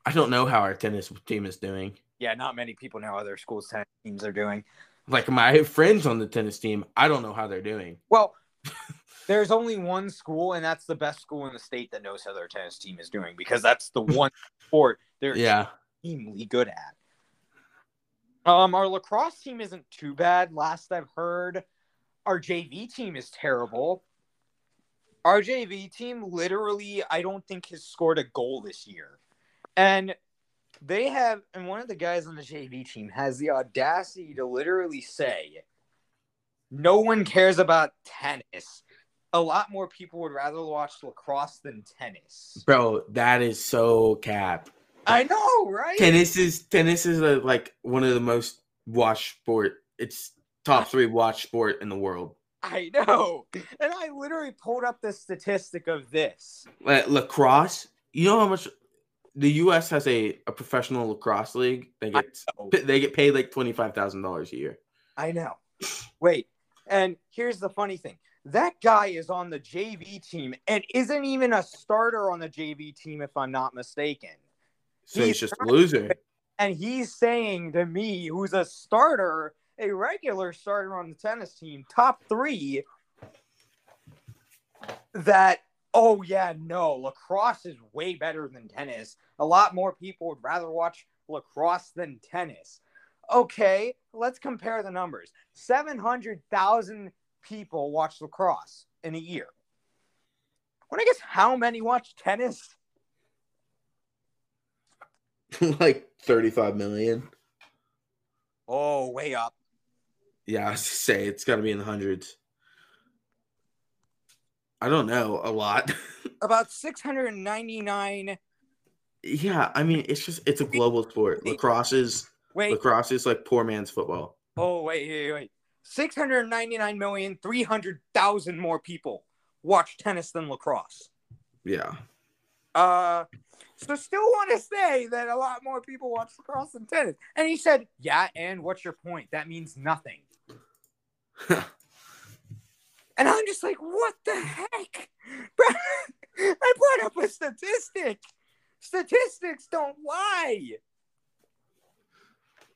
I don't know how our tennis team is doing. Yeah, not many people know how their school's tennis teams are doing. Like my friends on the tennis team, I don't know how they're doing. Well, there's only one school, and that's the best school in the state that knows how their tennis team is doing because that's the one sport they're Yeah. extremely good at. Um, our lacrosse team isn't too bad. Last I've heard, our JV team is terrible. Our JV team literally, I don't think has scored a goal this year, and they have. And one of the guys on the JV team has the audacity to literally say, "No one cares about tennis." A lot more people would rather watch lacrosse than tennis. Bro, that is so cap. I know, right? Tennis is tennis is a, like one of the most watched sport. It's top three watch sport in the world. I know. And I literally pulled up the statistic of this. La- lacrosse, you know how much the U.S. has a, a professional lacrosse league. They get they get paid like twenty five thousand dollars a year. I know. Wait, and here's the funny thing. That guy is on the JV team and isn't even a starter on the JV team, if I'm not mistaken. So he's, He's just a loser. And he's saying to me, who's a starter, a regular starter on the tennis team, top three, that, oh, yeah, no, lacrosse is way better than tennis. A lot more people would rather watch lacrosse than tennis. Okay, let's compare the numbers 700,000 people watch lacrosse in a year. When I guess how many watch tennis? like thirty five million. Oh, way up. Yeah, I say it's got to be in the hundreds. I don't know a lot. About 699. yeah, I mean it's just it's a global sport. Lacrosse is Wait, lacrosse is like poor man's football. oh, wait, wait, wait. 699,300,000 more people watch tennis than lacrosse. Yeah. Uh, so still want to say that a lot more people watch lacrosse than tennis. And he said, yeah, and what's your point? That means nothing. And I'm just like, what the heck? I brought up a statistic. Statistics don't lie.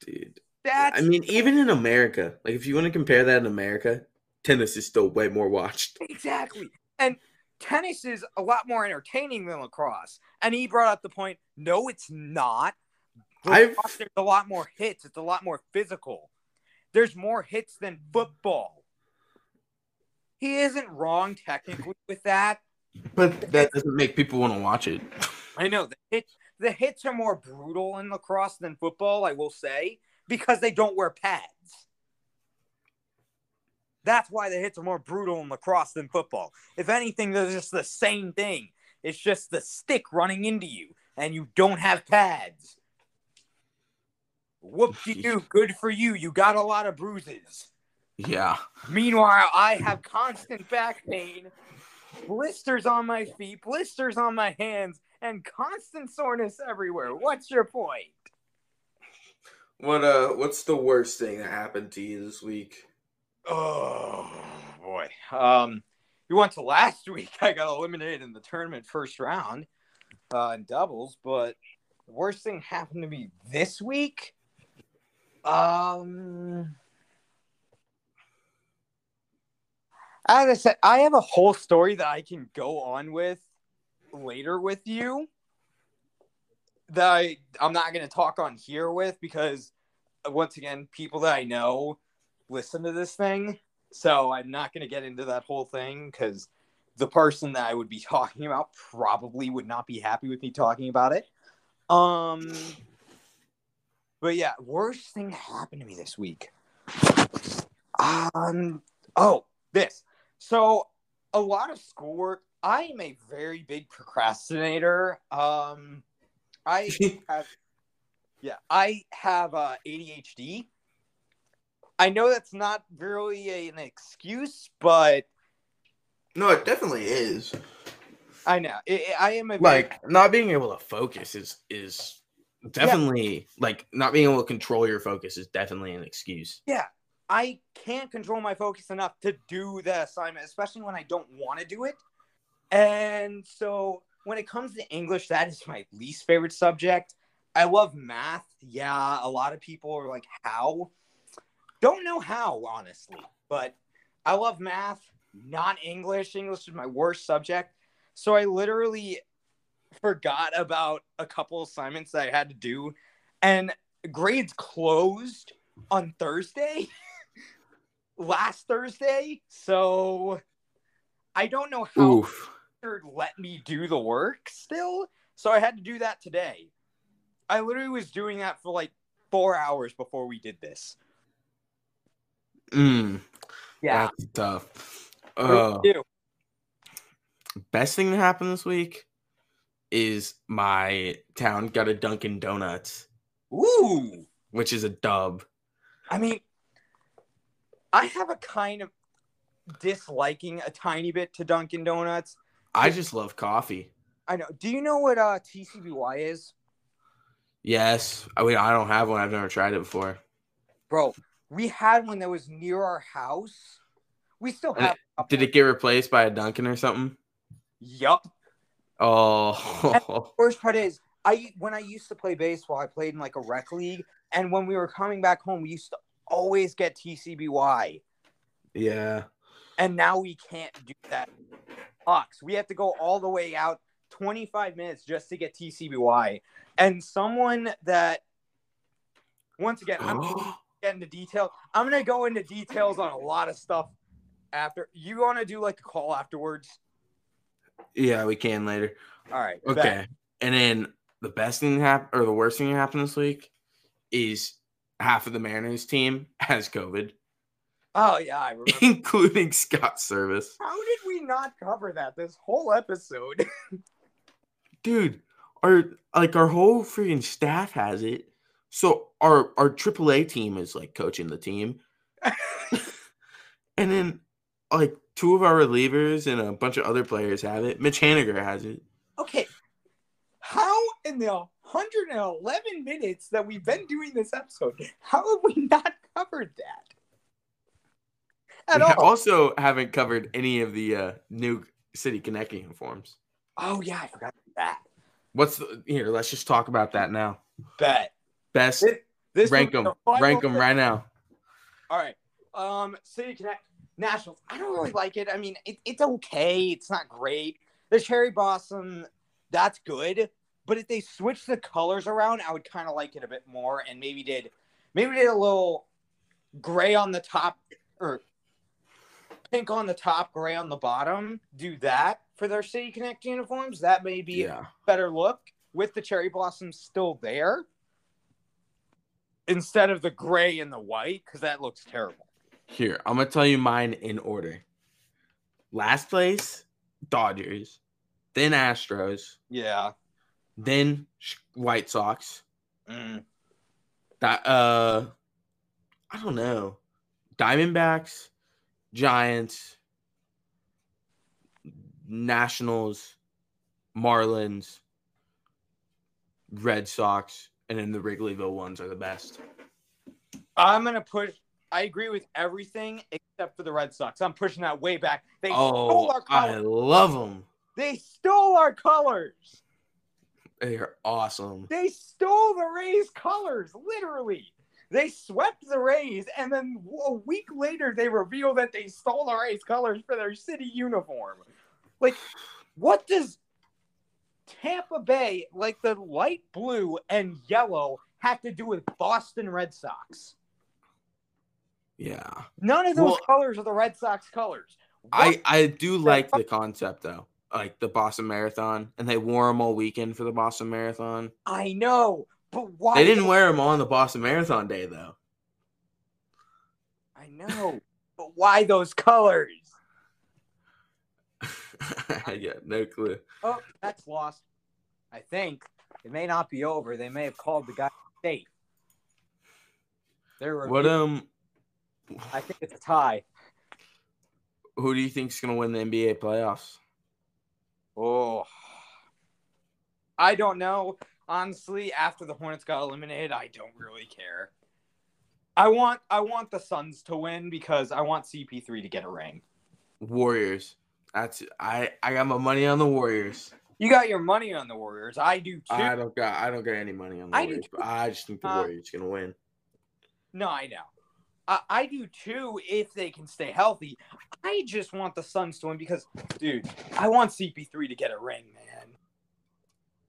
Dude. That's I mean, even in America, like if you want to compare that in America, tennis is still way more watched. exactly. And tennis is a lot more entertaining than lacrosse. And he brought up the point, no, it's not. I've- Lacrosse, there's a lot more hits. It's a lot more physical. There's more hits than football. He isn't wrong technically with that. But that doesn't make people want to watch it. I know the hits the hits are more brutal in lacrosse than football, I will say, because they don't wear pads. That's why the hits are more brutal in lacrosse than football. If anything, they're just the same thing. It's just the stick running into you, and you don't have pads. Whoop de doo, good for you. You got a lot of bruises. Yeah. Meanwhile, I have constant back pain, blisters on my feet, blisters on my hands, and constant soreness everywhere. What's your point? What uh what's the worst thing that happened to you this week? Oh boy. Um, you went to last week. I got eliminated in the tournament first round, uh, in doubles. But the worst thing happened to me this week. Um, as I said, I have a whole story that I can go on with later with you. That I I'm not going to talk on here with because once again, people that I know listen to this thing. So I'm not going to get into that whole thing because the person that I would be talking about probably would not be happy with me talking about it. Um, but yeah, worst thing that happened to me this week. Um, oh, this. So a lot of schoolwork. I am a very big procrastinator. Um, I have, yeah, I have uh, ADHD. I know that's not really an excuse, but No, it definitely is. I know I I am a very- Like not being able to focus is is definitely like not being able to control your focus is definitely an excuse. yeah. I can't control my focus enough to do the assignment, especially when I don't want to do it. And so when it comes to English, that is my least favorite subject. I love math. Yeah, a lot of people are like, how? Don't know how, honestly, but I love math, not English. English is my worst subject. So I literally forgot about a couple assignments that I had to do, and grades closed on Thursday, last Thursday. So I don't know how Oof. Let me do the work still. So I had to do that today. I literally was doing that for like four hours before we did this. Mm, Yeah. that's tough. Uh, did you do? best thing that happened this week is my town got a Dunkin' Donuts, Ooh. which is a dub. I mean, I have a kind of disliking a tiny bit to Dunkin' Donuts. I just love coffee. I know. Do you know what uh TCBY is, Yes. I mean, I don't have one. I've never tried it before. bro? We had one that was near our house. We still have. a Did it get replaced by a Dunkin' or something? Yup. Oh, Worst part is, I when I used to play baseball, I played in like a rec league, and when we were coming back home, we used to always get TCBY, yeah. And now we can't do that. Sucks. We have to go all the way out 25 minutes just to get TCBY, and someone that. Once again, I'm gonna get into detail. I'm gonna go into details on a lot of stuff after. You want to do like a call afterwards? yeah, we can later. All right. bet. Okay. And then the best thing happened, or the worst thing that happened this week, is half of the Mariners team has COVID, Oh yeah, I remember. including Scott Servais. How did we not cover that this whole episode? Dude, our like our whole freaking staff has it. So our our AAA team is like coaching the team, and then like two of our relievers and a bunch of other players have it. Mitch Haniger has it. okay. How in the 111 minutes that we've been doing this episode, how have we not covered that? At we all. also haven't covered any of the uh, new City Connect uniforms. Oh yeah, I forgot that. What's the, here? Let's just talk about that now. Bet. Best This, this rank them, the rank them right now. All right. Um, City Connect Nationals. I don't really like it. I mean, it, it's okay. It's not great. The cherry blossom, that's good. But if they switch the colors around, I would kind of like it a bit more, and maybe did maybe did a little gray on the top or pink on the top, gray on the bottom. Do that for their City Connect uniforms. That may be a better look with the cherry blossoms still there instead of the gray and the white because that looks terrible. here I'm gonna tell you mine in order. Last place, Dodgers, then Astros, Yeah. then White Sox. Mm. That uh, I don't know, Diamondbacks, Giants, Nationals, Marlins, Red Sox, and then the Wrigleyville ones are the best. I'm gonna push. I agree with everything except for the Red Sox. I'm pushing that way back. They oh, stole Oh, I love them. They stole our colors. They're awesome. They stole the Rays colors, literally. They swept the Rays, and then a week later, they reveal that they stole the Rays colors for their city uniform. Like, what does Tampa Bay, like the light blue and yellow, have to do with Boston Red Sox? Yeah. None of those Well- colors are the Red Sox colors. I I do like the concept though, like the Boston Marathon, and they wore them all weekend for the Boston Marathon. I know, but why? They didn't wear them on the Boston Marathon day though. I know, but why those colors? I got no clue. Oh, that's lost. I think it may not be over. They may have called the guy safe. They're What um, I think it's a tie. who do you think's gonna win the NBA playoffs? Oh, I don't know. Honestly, after the Hornets got eliminated, I don't really care. I want I want the Suns to win because I want CP3 to get a ring. Warriors. That's I I got my money on the Warriors. You got your money on the Warriors. I do too. I don't got I don't got any money on the I Warriors, but I just think the Uh, Warriors gonna win. No, I know. I, I do too if they can stay healthy. I just want the Suns to win because, dude, I want CP3 to get a ring, man.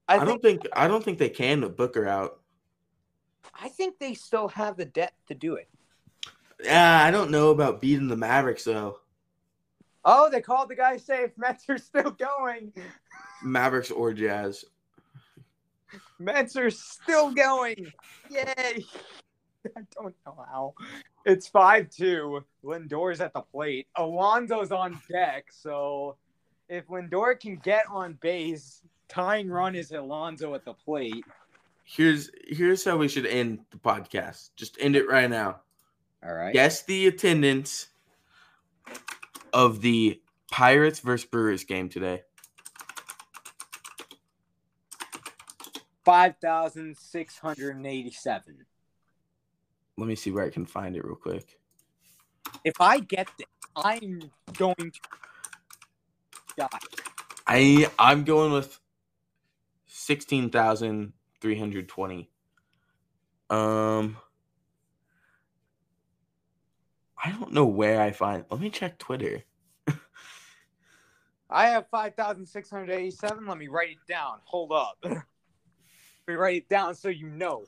I, I, don't think, think I don't think they can with Booker out. I think they still have the depth to do it. Yeah, I don't know about beating the Mavericks though. Oh, they called the guy safe. Mets are still going. Mavericks or Jazz. Mets are still going. Yay. I don't know how. It's 5 2. Lindor's at the plate. Alonso's on deck. So if Lindor can get on base, tying run is Alonso at the plate. Here's here's how we should end the podcast. Just end it right now. All right. Guess the attendance of the Pirates versus Brewers game today. 5,687. Let me see where I can find it real quick. If I get this, I'm going to die. I I'm going with sixteen thousand three hundred twenty. Um, I don't know where I find. Let me check Twitter. I have 5,687. Let me write it down. Hold up. Let me write it down so you know.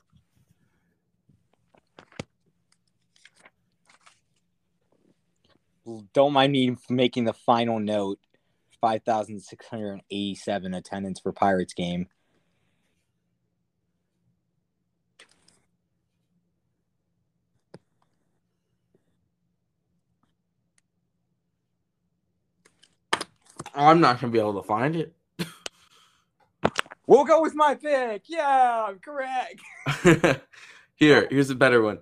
Don't mind me making the final note. 5,687 attendance for Pirates game. I'm not gonna be able to find it. We'll go with my pick. Yeah, I'm correct. Here, here's a better one.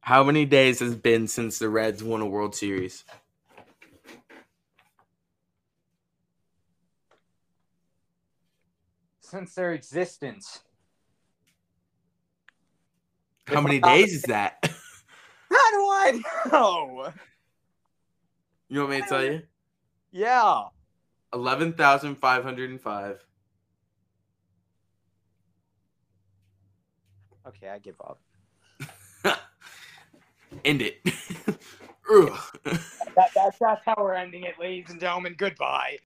How many days has been since the Reds won a World Series? Since their existence. How many days is that? How do I know? You want me to tell you? Yeah. Eleven thousand five hundred and five. Okay, I give up. End it. Ugh. That, that's, that's how we're ending it, ladies and gentlemen. Goodbye.